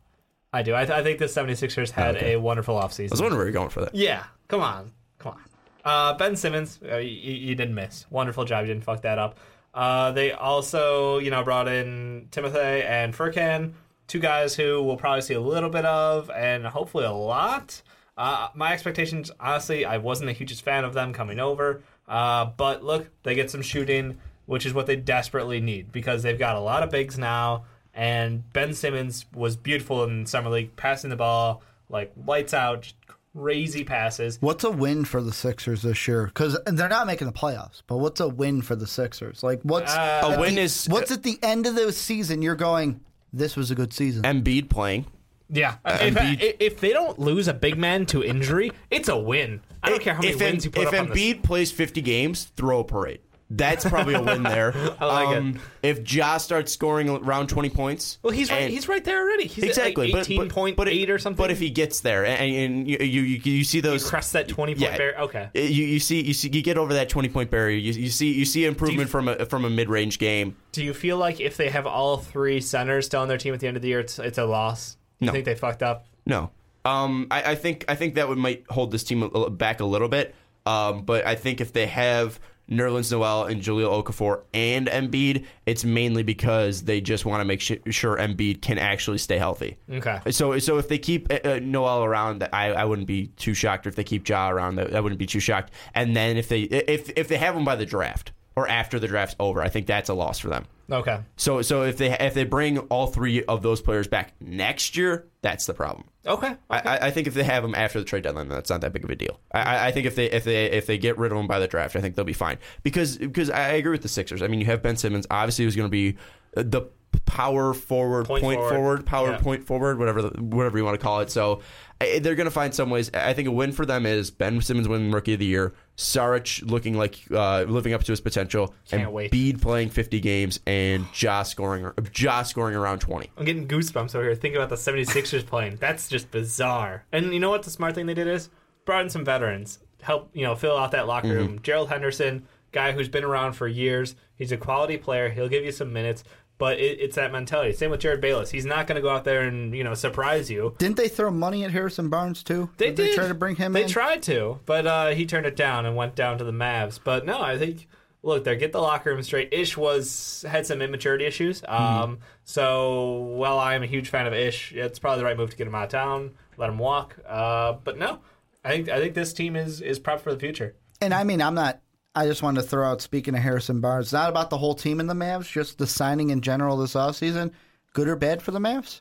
I do. I, th- I think the 76ers had a wonderful offseason. I was wondering where you're going for that. Yeah, come on. Come on. Uh, ben Simmons, uh, you, you didn't miss. Wonderful job. You didn't fuck that up. Uh, they also, you know, brought in Timothy and Furkan, two guys who we'll probably see a little bit of and hopefully a lot. Uh, my expectations, honestly, I wasn't the hugest fan of them coming over. Uh, but look, they get some shooting, which is what they desperately need because they've got a lot of bigs now. And Ben Simmons was beautiful in summer league, passing the ball like lights out, crazy passes. What's a win for the Sixers this year? Because they're not making the playoffs, but what's a win for the Sixers? Like, what's Uh, A at win the- is- what's at the end of the season? You're going. This was a good season. Embiid playing. Yeah, if, Embiid- if they don't lose a big man to injury, it's a win. I don't care how many if wins you put if up on this. Embiid plays 50 games, throw a parade. That's probably a win there. I like um, If Ja starts scoring around 20 points. Well, he's right. He's right there already. He's exactly. at like eighteen point eight or something. But if he gets there and, and you, you, you, you see those. crest that twenty point Yeah. barrier, okay. You, you see you see you get over that 20 point barrier. You, you see you see improvement from a from a mid range game. Do you feel like if they have all three centers still on their team at the end of the year, it's, it's a loss? You No. think they fucked up? No. Um, I, I think I think that would might hold this team back a little bit. Um, but I think if they have Nerlens Noel and Jahlil Okafor and Embiid, it's mainly because they just want to make sh- sure Embiid can actually stay healthy. Okay. So so if they keep uh, uh, Noel around, I, I wouldn't be too shocked. Or if they keep Ja around, I wouldn't be too shocked. And then if they if if they have him by the draft or after the draft's over, I think that's a loss for them. Okay. So so if they if they bring all three of those players back next year, that's the problem. Okay. I, I- I think if they have them after the trade deadline, that's not that big of a deal. I- I, I think if they if they if they get rid of them by the draft, I think they'll be fine. Because because I agree with the Sixers. I mean, you have Ben Simmons, obviously, who's going to be the power forward, Point point, forward. forward, power Yeah. point forward, whatever the, whatever you want to call it. So I- they're going to find some ways. I think a win for them is Ben Simmons winning Rookie of the Year, Saric looking like uh, living up to his potential, Can't and wait. Bede playing 50 games, and Ja scoring Ja scoring around 20. I'm getting goosebumps over here thinking about the 76ers playing. That's just bizarre. And you know what the smart thing they did is? Brought in some veterans. Help, you know, fill out that locker Mm-hmm. room. Gerald Henderson, guy who's been around for years. He's a quality player. He'll give you some minutes. But it, it's that mentality. Same with Jerryd Bayless. He's not going to go out there and, you know, surprise you. Didn't they throw money at Harrison Barnes too? They Did did. They try to bring him in? They in. tried to, but uh, he turned it down and went down to the Mavs. But no, I think look, they get the locker room straight. Ish was had some immaturity issues. Hmm. Um, so while I am a huge fan of Ish, it's probably the right move to get him out of town, let him walk. Uh, but no, I think I think this team is is prepped for the future. And I mean, I'm not. I just wanted to throw out. Speaking of Harrison Barnes, not about the whole team in the Mavs, just the signing in general this offseason. Good or bad for the Mavs?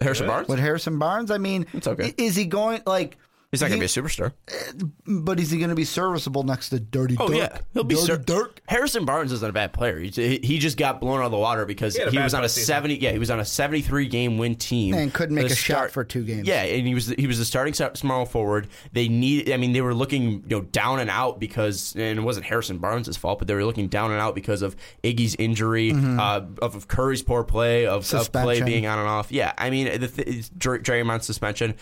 Harrison Barnes? With Harrison Barnes, I mean, It's okay. Is he going like? He's not going to be a superstar. But is he going to be serviceable next to Dirty Oh Dirk? yeah, he'll be Dirty ser- Dirk. Harrison Barnes isn't a bad player. He, he just got blown out of the water because He he, had a bad was on a postseason. seventy. Yeah, he was on a seventy-three game win team And couldn't make The a shot for two games. Yeah, and he was he was the starting s- small forward. They need. I mean, they were looking you know down and out because and it wasn't Harrison Barnes' fault, but they were looking down and out because of Iggy's injury, uh, of, of Curry's poor play, of, of play Mm-hmm. Suspension. being on and off. Yeah, I mean the th- Dr- Draymond's suspension.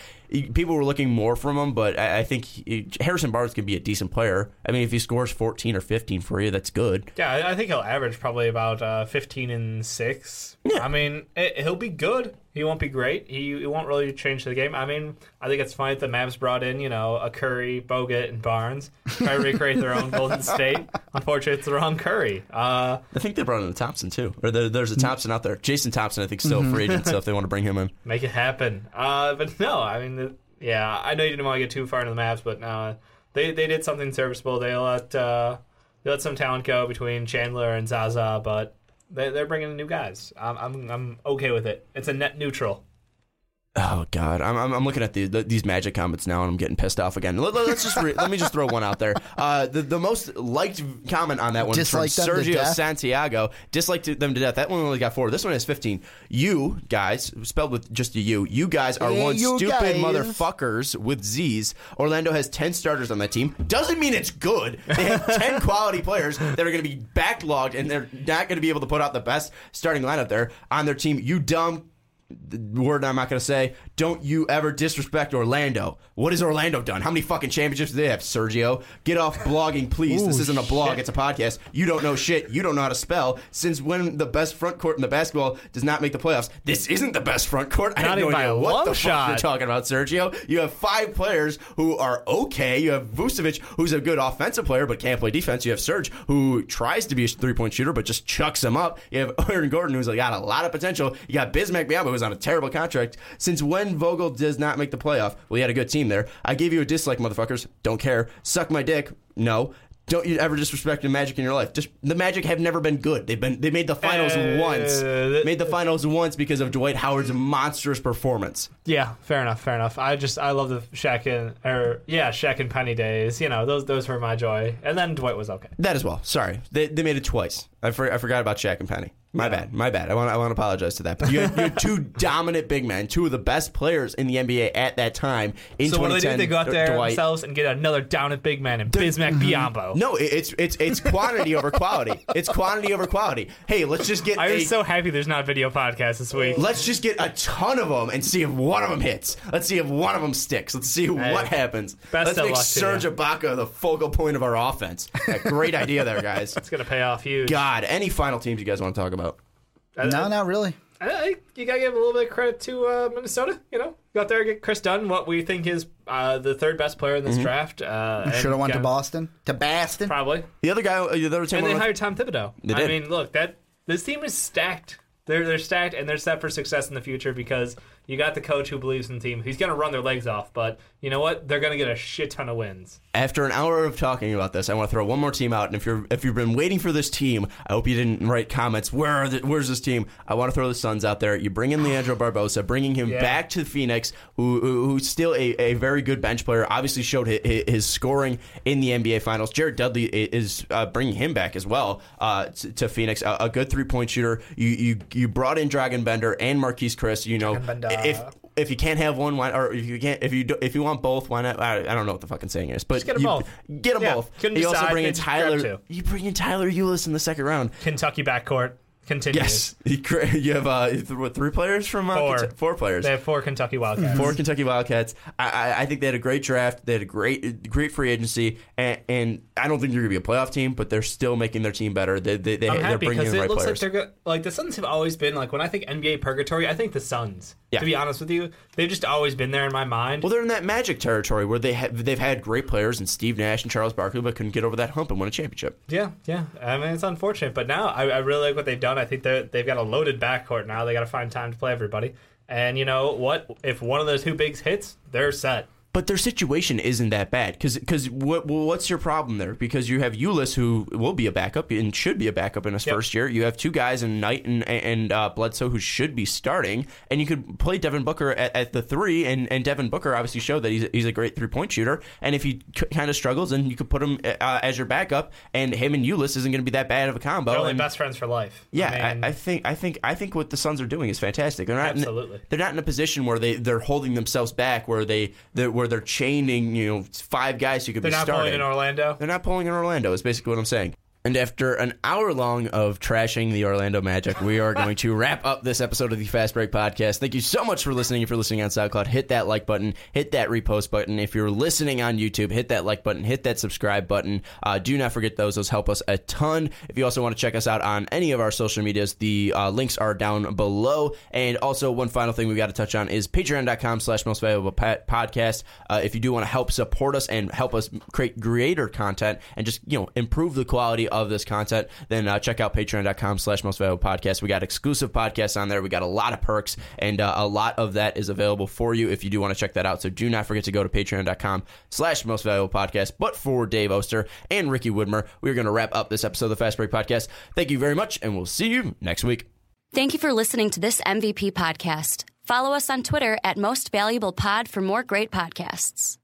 People were looking more from him, but I, I think he, Harrison Barnes can be a decent player. I mean, if he scores fourteen or fifteen for you, that's good. Yeah, I, think he'll average probably about uh, 15 and six. I mean, it, he'll be good. He won't be great. He, he won't really change the game. I mean, I think it's fine that the Mavs brought in, you know, a Curry, Bogut, and Barnes, try to recreate their own Golden State. Unfortunately, it's the wrong Curry. Uh, I think they brought in a Thompson too, or there, there's a Thompson out there. Jason Thompson, I think, still free agent. So if they want to bring him in, make it happen. Uh, but no, I mean, the, yeah, I know you didn't want to get too far into the Mavs, but no, they they did something serviceable. They let uh, they let some talent go between Chandler and Zaza, but they, they're bringing in new guys. I'm, I'm I'm okay with it. It's a net neutral. Oh God, I'm, I'm, I'm looking at the, the, these Magic comments now, and I'm getting pissed off again. Let, us just re- let me just throw one out there. Uh, the the most liked comment on that one is from Disliked to Sergio? Santiago. Disliked them to death. That one only got four. This one has 15. You guys, spelled with just a U. You guys are Yeah, one stupid guys. motherfuckers with Z's. Orlando has 10 starters on that team. Doesn't mean it's good. They have 10 quality players that are going to be backlogged, and they're not going to be able to put out the best starting lineup there on their team. You dumb word I'm not going to say. Don't you ever disrespect Orlando. What has Orlando done? How many fucking championships do they have, Sergio? Get off blogging, please. this oh, isn't a blog, it's a podcast. You don't know shit. You don't know how to spell. Since when the best front court in the basketball does not make the playoffs, this isn't the best front court. I Not have no even by idea a what the fuck shot. you're talking about, Sergio. You have five players who are okay. You have Vucevic, who's a good offensive player but can't play defense. You have Serge, who tries to be a three point shooter but just chucks them up. You have Aaron Gordon, who's got a lot of potential. You got Bismack Biyombo, who's on a terrible contract. Since when Vogel does not make the playoff? Well, he had a good team there. I gave you a dislike, motherfuckers. Don't care. Suck my dick. No. Don't you ever disrespect the Magic in your life? Just the Magic have never been good. They've been they made the finals Uh, once. th- Made the finals once because of Dwight Howard's monstrous performance. Yeah, fair enough, fair enough. I just I love the Shaq and or yeah Shaq and Penny days. You know those those were my joy. And then Dwight was okay. That as well. Sorry, they, they made it twice. I, for, I forgot about Shaq and Penny. My bad. My bad. I want. I want to apologize to that. But you had, you had two dominant big men, two of the best players in the NBA at that time. In So what do they do? They go out there Dwight. themselves and get another down at big man and Bismack mm-hmm. Biyombo. No, it's it's it's quantity over quality. It's quantity over quality. Hey, let's just get I a, was so happy there's not a video podcast this week. let's just get a ton of them and see if one of them hits. Let's see if one of them sticks. Let's see what happens. best let's of make Serge. Ibaka the focal point of our offense. Great idea there, guys. It's gonna pay off huge. God, any final teams you guys want to talk about? I- No, I- not really. I think you gotta give a little bit of credit to uh, Minnesota. You know, got there get Kris Dunn, what we think is uh, the third best player in this Mm-hmm. draft. Uh, and Should have went to Boston. To Boston. Probably. The other guy, uh, the other team. And I they wanna- hired Tom Thibodeau. They did. I mean, look, that this team is stacked. They're they're stacked and they're set for success in the future because you got the coach who believes in the team. He's gonna run their legs off, but you know what? They're gonna get a shit ton of wins. After an hour of talking about this, I want to throw one more team out. And if you're if you've been waiting for this team, I hope you didn't write comments. Where are the, where's this team? I want to throw the Suns out there. You bring in Leandro Barbosa, bringing him Yeah. back to Phoenix, who, who who's still a, a very good bench player. Obviously showed his, his scoring in the NBA Finals. Jared Dudley is uh, bringing him back as well uh, to, to Phoenix. A, a good three point shooter. You you you brought in Dragan Bender and Marquese Chriss. You know if if you can't have one, why or if you can't if you do, if you want both, why not? I, I don't know what the fucking saying is, but get 'em you, both. Get them Yeah, both. couldn't you also bring in just Tyler. You bring in Tyler Ulis in the second round. Kentucky backcourt continues. Yes, you have uh, what, three players from uh, Four. Kentu- four players. They have four Kentucky Wildcats. Four Kentucky Wildcats. I, I, I think they had a great draft. They had a great, great free agency, and, and I don't think they're going to be a playoff team, but they're still making their team better. They, they, they, happy bringing in the right looks players. like they're go- like the Suns have always been like when I think NBA purgatory, I think the Suns. Yeah. To be honest with you, they've just always been there in my mind. well, they're in that magic territory where they have they've had great players and Steve Nash and Charles Barkley, but couldn't get over that hump and win a championship. Yeah, yeah. I mean, it's unfortunate, but now I, I really like what they've done. I think they they've got a loaded backcourt now. They got to find time to play everybody. And you know what? If one of those two bigs hits, they're set. But their situation isn't that bad because what well, what's your problem there? Because you have Ulis who will be a backup and should be a backup in his Yep. first year. You have two guys in Knight and and uh, Bledsoe who should be starting, and you could play Devin Booker at, at the three. And, and Devin Booker obviously showed that he's, he's a great three point shooter. And if he c- kind of struggles, then you could put him uh, as your backup, and him and Ulis isn't going to be that bad of a combo. They're only and- best friends for life. yeah, I I, mean, I think I think I think what the Suns are doing is fantastic. They're not Absolutely. In, they're not in a position where they they're holding themselves back, where they they're, where they're chaining you know five guys who could they're be not starting. playing in Orlando. They're not pulling in Orlando. Is basically what I'm saying. And after an hour long of trashing the Orlando Magic, we are going to wrap up this episode of the Fast Break Podcast. Thank you so much for listening. If you're listening on SoundCloud, hit that like button, hit that repost button. If you're listening on YouTube, hit that like button, hit that subscribe button. Uh, do not forget those; those help us a ton. If you also want to check us out on any of our social medias, the uh, links are down below. And also, one final thing we got to touch on is Patreon.com/slash Most Valuable Podcast. Uh, if you do want to help support us and help us create greater content and just you know improve the quality of this content, then uh, check out patreon.com slash most valuable podcast. We got exclusive podcasts on there. We got a lot of perks, and uh, a lot of that is available for you if you do want to check that out. So do not forget to go to patreon.com slash most valuable podcast. But for Dave Oster and Ricky Widmer, we're going to wrap up this episode of the Fast Break Podcast. Thank you very much, and we'll see you next week. Thank you for listening to this MVP podcast. Follow us on Twitter at Most Valuable Pod for more great podcasts.